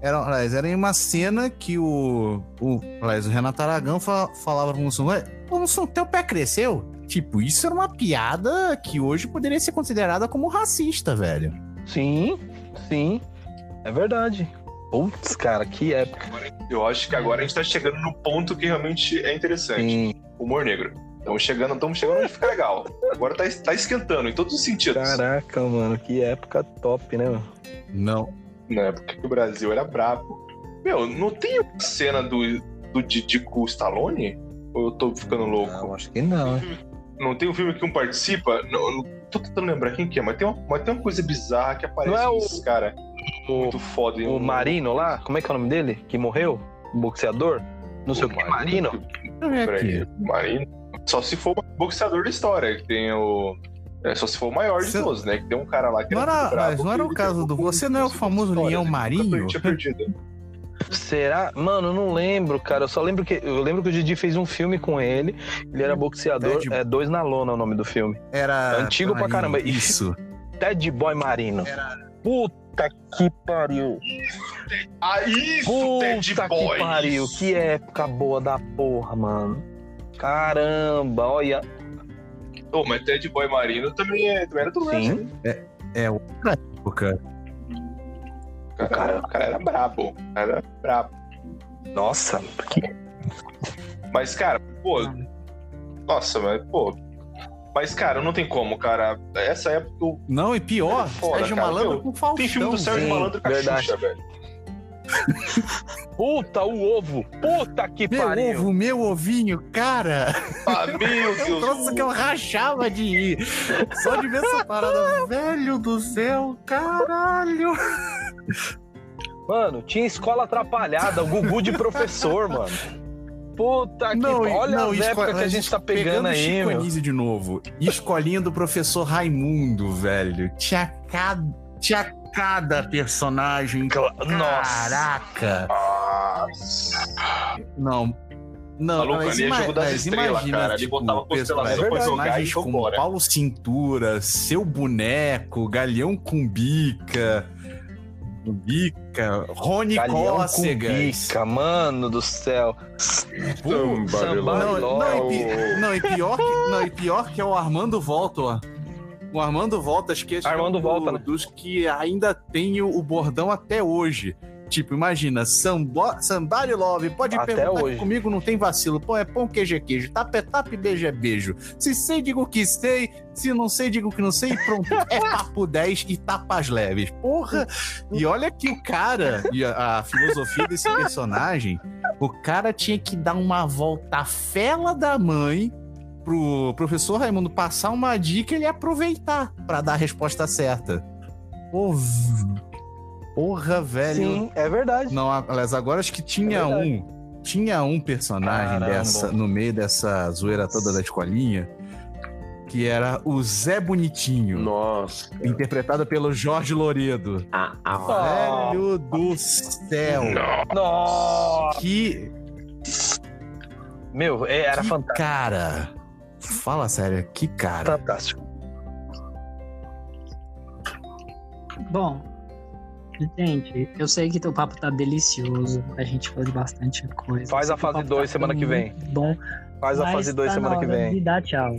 era, era em uma cena que o, o, o Renato Aragão fa- falava pro Mussum, "Ué, Ô, Mussum, teu pé cresceu? Tipo, isso era uma piada que hoje poderia ser considerada como racista, velho. Sim, sim. É verdade. Putz, cara, que época. Eu acho que agora a gente tá chegando no ponto que realmente é interessante. Sim. Humor negro. Estamos chegando, estamos chegando onde fica legal. Agora tá, tá esquentando em todos os sentidos. Caraca, mano, que época top, né, mano? Não. Na época que o Brasil era brabo. Meu, não tem uma cena do, do Didi com o Stallone? Ou eu tô ficando louco? Não, acho que não, hein? Não tem um filme que um participa? Não, não- tô tentando lembrar quem que é, mas tem uma, mas tem uma coisa bizarra que aparece Não é o- cara O, muito foda. o um- Marino lá, como é que é o nome dele? Que morreu? O boxeador? Não sei o que, Marino. Eu ver Peraí. Marino. Só se for o boxeador da história, que tem o. É só se for o maior de todos, né? Que tem um cara lá que Não era bravo, mas não era o caso do. Você não é o famoso Leão nunca Marinho? Tinha perdido. Será? Mano, eu não lembro, cara. Eu só lembro que. Eu lembro que o Didi fez um filme com ele. Ele era boxeador. Ted- É Dois na Lona é o nome do filme. Era. Antigo pra caramba. Isso. Ted Boy Marino. Puta Puta que pariu. Ah, isso, Ted Puta Boy! que pariu. Que época boa da porra, mano. Caramba, olha. Ô, mas Ted Boy Marino também, é, também era do Leste. Sim. É outra época. O cara, o cara era brabo. O cara era brabo. Nossa, que Mas, cara, pô. Nossa, mas, pô. Mas, cara, não tem como, cara. Essa época eu- Não, e pior, É foda, Sérgio cara. Malandro Meu, com Faustão. tem filme do Sérgio sim, Malandro com a verdade. Xuxa, velho. Puta, o ovo! Puta que Meu pariu! ovo, meu ovinho, cara. Ah, meu Eu Deus. trouxe que eu rachava de ir. Só de ver essa parada. Velho do céu, caralho. Mano, tinha escola atrapalhada, o Gugu de professor, mano. Puta que Não, pariu. Olha as esco- épocas que a gente tá pegando aí, Chico meu. De novo. Escolinha do professor Raimundo, velho. Tinha cada, tinha cada personagem. Nossa. Caraca. Não. Não, Maluco, mas ali é ima- jogo das mas estrelas, imagina, cara. Tipo, botava constelação pra jogar personagens e como vambora. Paulo Cintura, Seu Boneco, Galeão com Bica, Rony Galeão com Cócegas. bica, mano do céu. Somebody Somebody Não, não, e, pi- não, e pior que, não, e pior que é o Armando Volta, ó. O Armando Volta, acho que esse Armando é um Volta, né? dos que ainda tem o, o bordão até hoje. Tipo, imagina, sambo, Somebody Love, pode Até perguntar hoje. comigo não tem vacilo. Pô, é pão, queijo é queijo, tapa é tapa e beijo é beijo. Se sei, digo que sei, se não sei, digo que não sei, e pronto. É papo 10 e tapas leves. Porra! E olha que o cara, e a, a filosofia desse personagem, o cara tinha que dar uma volta à fela da mãe pro professor Raimundo passar uma dica e ele aproveitar pra dar a resposta certa. Pô, porra, velho. Sim, é verdade. Não, aliás, agora acho que tinha É um. Tinha um personagem Caramba. dessa, no meio dessa zoeira toda da escolinha, que era o Zé Bonitinho, Nossa. interpretado pelo Jorge Loredo. Ah, ah, Velho do céu! Nossa! Que, Meu, é, era que fantástico. cara! Fala sério, que cara! Fantástico. Bom, gente, eu sei que teu papo tá delicioso. A gente falou de bastante coisa. Faz a fase papo dois tá semana que vem. Bom, Faz a fase 2 tá semana na que vem. De dar tchau.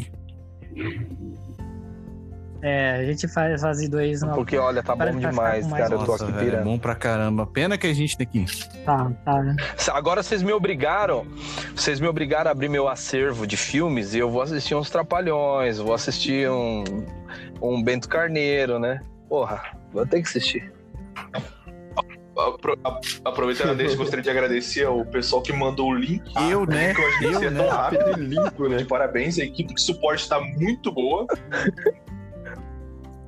É, a gente faz fase 2 não. Porque, olha, tá bom demais, cara. Eu tô Nossa, aqui velho, é pirando. bom pra caramba. Pena que a gente tem que. Tá, tá. Agora vocês me obrigaram, vocês me obrigaram a abrir meu acervo de filmes e eu vou assistir uns Trapalhões, vou assistir um, um Bento Carneiro, né? Porra, vou ter que assistir. Apro- a- Aproveitando deixa, gostaria de agradecer ao pessoal que mandou o link. Eu, né? Que eu Eu, agradeci né? tão rápido. e limpo, né? De parabéns, a equipe de suporte tá muito boa.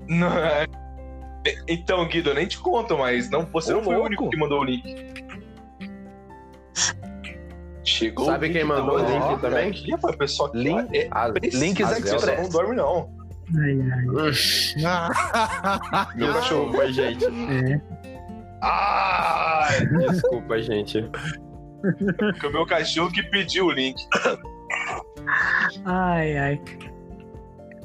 Não, é- Então, Guido, eu nem te conto, mas não, você Ô, não foi o único que mandou o link. Chegou Sabe quem mandou da o link também? Aqui, o pessoal aqui Link- é As, Links as Express. não dorme, não. Ai, ai. Meu cachorro. Desculpa, gente. É. Ah! Desculpa, gente. Foi o meu cachorro que pediu o link. Ai, ai.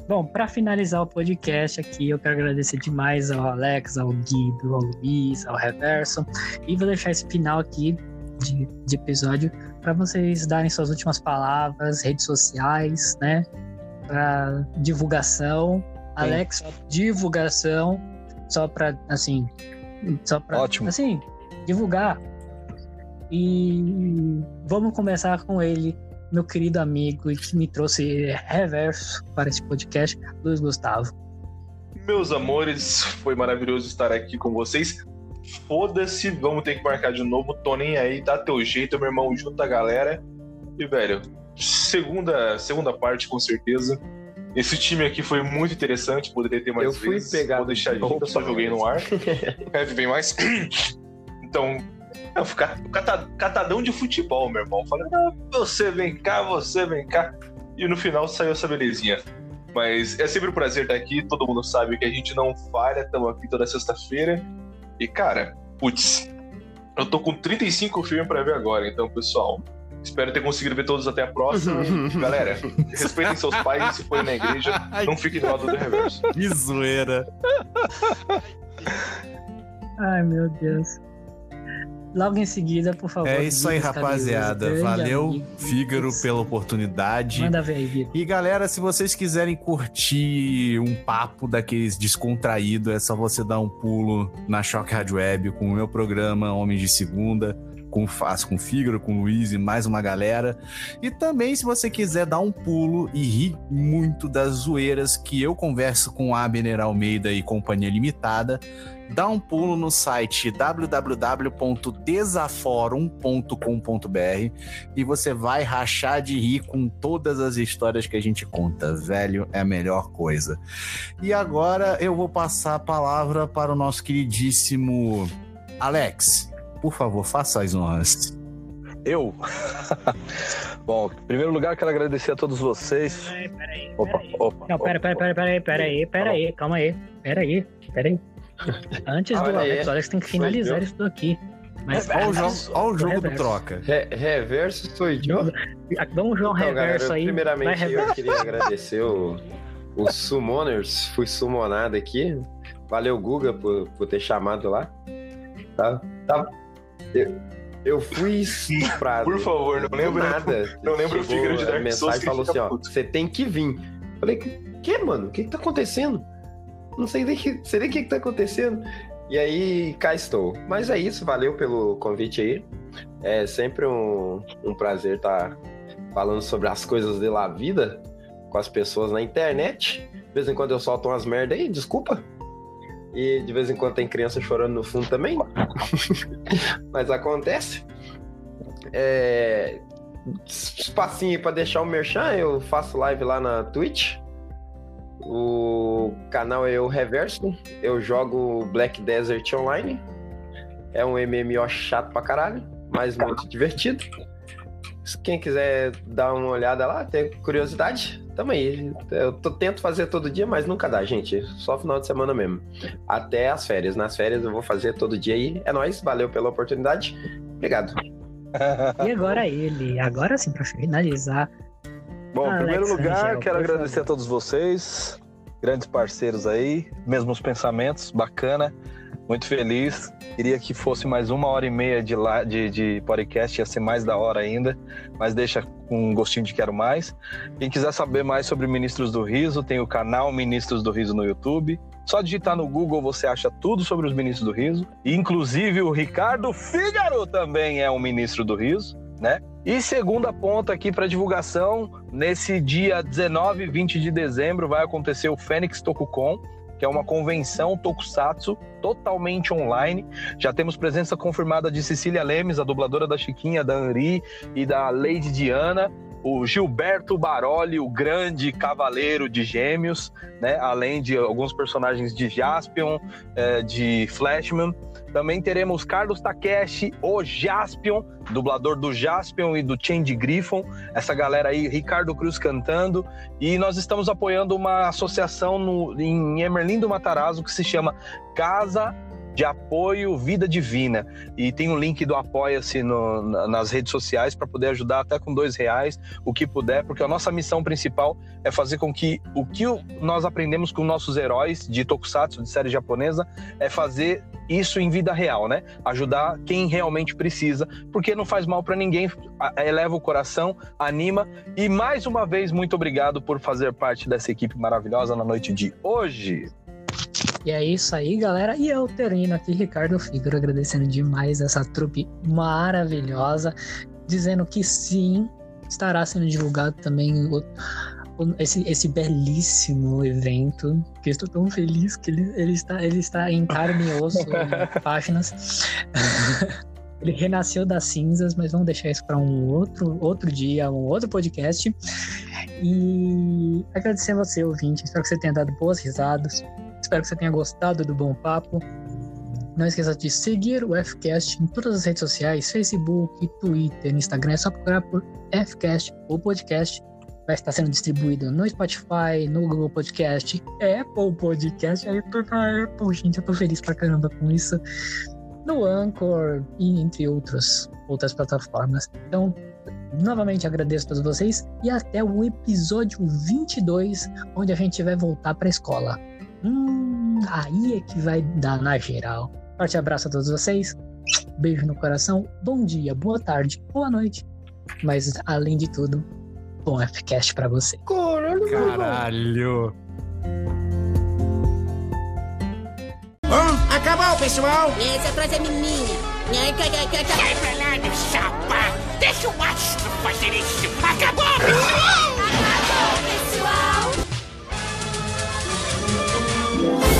Bom, para finalizar o podcast aqui, eu quero agradecer demais ao Alex, ao Guido, ao Luiz, ao Reverso. E vou deixar esse final aqui de, de episódio para vocês darem suas últimas palavras, redes sociais, né? Para divulgação. Alex, divulgação. Só para, assim. Só para. Ótimo. Assim, divulgar. E vamos começar com ele meu querido amigo e que me trouxe reverso para esse podcast, Luiz Gustavo. Meus amores, foi maravilhoso estar aqui com vocês. Foda-se, vamos ter que marcar de novo. Tô nem aí, dá teu jeito, meu irmão, junta a galera. E, velho, segunda, segunda parte, com certeza. Esse time aqui foi muito interessante, poderia ter mais Eu fui vezes. pegar- Vou deixar de eu só joguei no ar. Heavy vem mais. então, eu cata- catadão de futebol, meu irmão. Falei, ah, você vem cá, você vem cá. E no final saiu essa belezinha. Mas é sempre um prazer estar aqui. Todo mundo sabe que a gente não falha. Estamos aqui toda sexta-feira. E, cara, putz, eu tô com 35 filmes pra ver agora. Então, pessoal, espero ter conseguido ver todos até a próxima. Galera, respeitem seus pais se forem na igreja. Não fiquem do lado do reverso. Que zoeira. Ai, meu Deus. Logo em seguida, por favor. É isso aí, rapaziada. Valeu, amigo. Fígaro, pela oportunidade. Manda ver aí, Vitor. E galera, se vocês quiserem curtir um papo daqueles descontraído, é só você dar um pulo na Choque Rádio Web com o meu programa Homens de Segunda, com Faz, com Fígaro, com Luiz e mais uma galera. E também, se você quiser dar um pulo e rir muito das zoeiras que eu converso com Abner Almeida e Companhia Limitada, dá um pulo no site www.desaforum.com.br e você vai rachar de rir com todas as histórias que a gente conta. Velho, é a melhor coisa. E agora eu vou passar a palavra para o nosso queridíssimo Alex. Por favor, faça as honras. Eu? Bom, em primeiro lugar, quero agradecer a todos vocês. Peraí, peraí. Opa, opa. Não, pera, pera, pera, pera, pera aí, pera aí, calma aí, pera aí, pera aí. Antes do Olha aí, Alex, o Alex tem que finalizar isso aqui. Mas Olha o jogo, olha o jogo do troca. Re- reverso sou eu. Vamos jogar um Então, galera, reverso aí. Vai primeiramente reverso. eu queria agradecer o- os summoners. Fui summonado aqui. Valeu, Guga, por, por ter chamado lá. Tá? tá. Eu, eu fui estuprado. Por favor, não lembro. nada. não lembro o figura de Dark Souls mensagem falou assim, ó, você tem que vir. Falei, que, mano? O que que tá acontecendo? Não sei nem que, sei nem o que que tá acontecendo. E aí, cá estou. Mas é isso, valeu pelo convite aí. É sempre um, um prazer estar falando sobre as coisas de la vida com as pessoas na internet. De vez em quando eu solto umas merda aí, desculpa. E de vez em quando tem criança chorando no fundo também. Mas acontece. É... Espacinho pra deixar o merchan, eu faço live lá na Twitch. O canal é o Reverso. Eu jogo Black Desert Online. É um MMO chato pra caralho, mas muito divertido. Quem quiser dar uma olhada lá, ter curiosidade, tamo aí. Eu tô- tento fazer todo dia, mas nunca dá, gente. Só final de semana mesmo. Até as férias. Nas férias eu vou fazer todo dia aí. É nóis, valeu pela oportunidade. Obrigado. E agora ele, agora sim, pra finalizar. Bom, em primeiro lugar, Rangel, quero agradecer favor. a todos vocês, grandes parceiros aí, mesmos pensamentos, bacana, muito feliz. Queria que fosse mais uma hora e meia de, lá, de, de podcast, ia ser mais da hora ainda, mas deixa com um gostinho de quero mais. Quem quiser saber mais sobre Ministros do Riso, tem o canal Ministros do Riso no YouTube. Só digitar no Google você acha tudo sobre os ministros do riso. Inclusive o Ricardo Fígaro também é um ministro do riso, né? E segunda ponta aqui para divulgação, nesse dia 19 e 20 de dezembro vai acontecer o Fênix Tokucon, que é uma convenção tokusatsu totalmente online. Já temos presença confirmada de Cecília Lemes, a dubladora da Chiquinha, da Henri e da Lady Diana. O Gilberto Baroli, o grande cavaleiro de gêmeos, né? além de alguns personagens de Jaspion, eh, de Flashman. Também teremos Carlos Takeshi, o Jaspion, dublador do Jaspion e do Change Griffon. Essa galera aí, Ricardo Cruz cantando. E nós estamos apoiando uma associação no, em Emerlim do Matarazzo que se chama Casa de Apoio Vida Divina. E tem o link do Apoia-se nas redes sociais para poder ajudar até com dois reais, o que puder, porque a nossa missão principal é fazer com que o que nós aprendemos com nossos heróis de Tokusatsu, de série japonesa, é fazer isso em vida real, né? Ajudar quem realmente precisa, porque não faz mal para ninguém, eleva o coração, anima. E mais uma vez, muito obrigado por fazer parte dessa equipe maravilhosa na noite de hoje. E é isso aí, galera. E eu termino aqui, Ricardo Fígaro, agradecendo demais essa trupe maravilhosa, dizendo que sim, estará sendo divulgado também o- esse, esse belíssimo evento, que estou tão feliz que ele, ele, está, ele está em carne e osso, em páginas. Ele renasceu das cinzas, mas vamos deixar isso para um outro, outro dia, um outro podcast. E agradecer a você, ouvinte. Espero que você tenha dado boas risadas. Espero que você tenha gostado do bom papo. Não esqueça de seguir o Fcast em todas as redes sociais, Facebook, Twitter, Instagram. É só procurar por Fcast ou podcast. Vai estar sendo distribuído no Spotify, no Google Podcast, Apple Podcast. Aí Apple, gente, eu tô feliz pra caramba com isso. No Anchor e entre outros, outras plataformas. Então, novamente agradeço a todos vocês e até o episódio 22, onde a gente vai voltar pra escola. Hum, aí é que vai dar na geral. Forte abraço a todos vocês. Beijo no coração. Bom dia, boa tarde, boa noite. Mas, além de tudo, bom Fcast pra você. Caralho. Bom, acabou, pessoal. Essa frase é minha. Ai, cai, cai, cai, cai. Sai pra lá, meu chapa. Deixa o astro fazer isso. Acabou, pessoal. Yeah.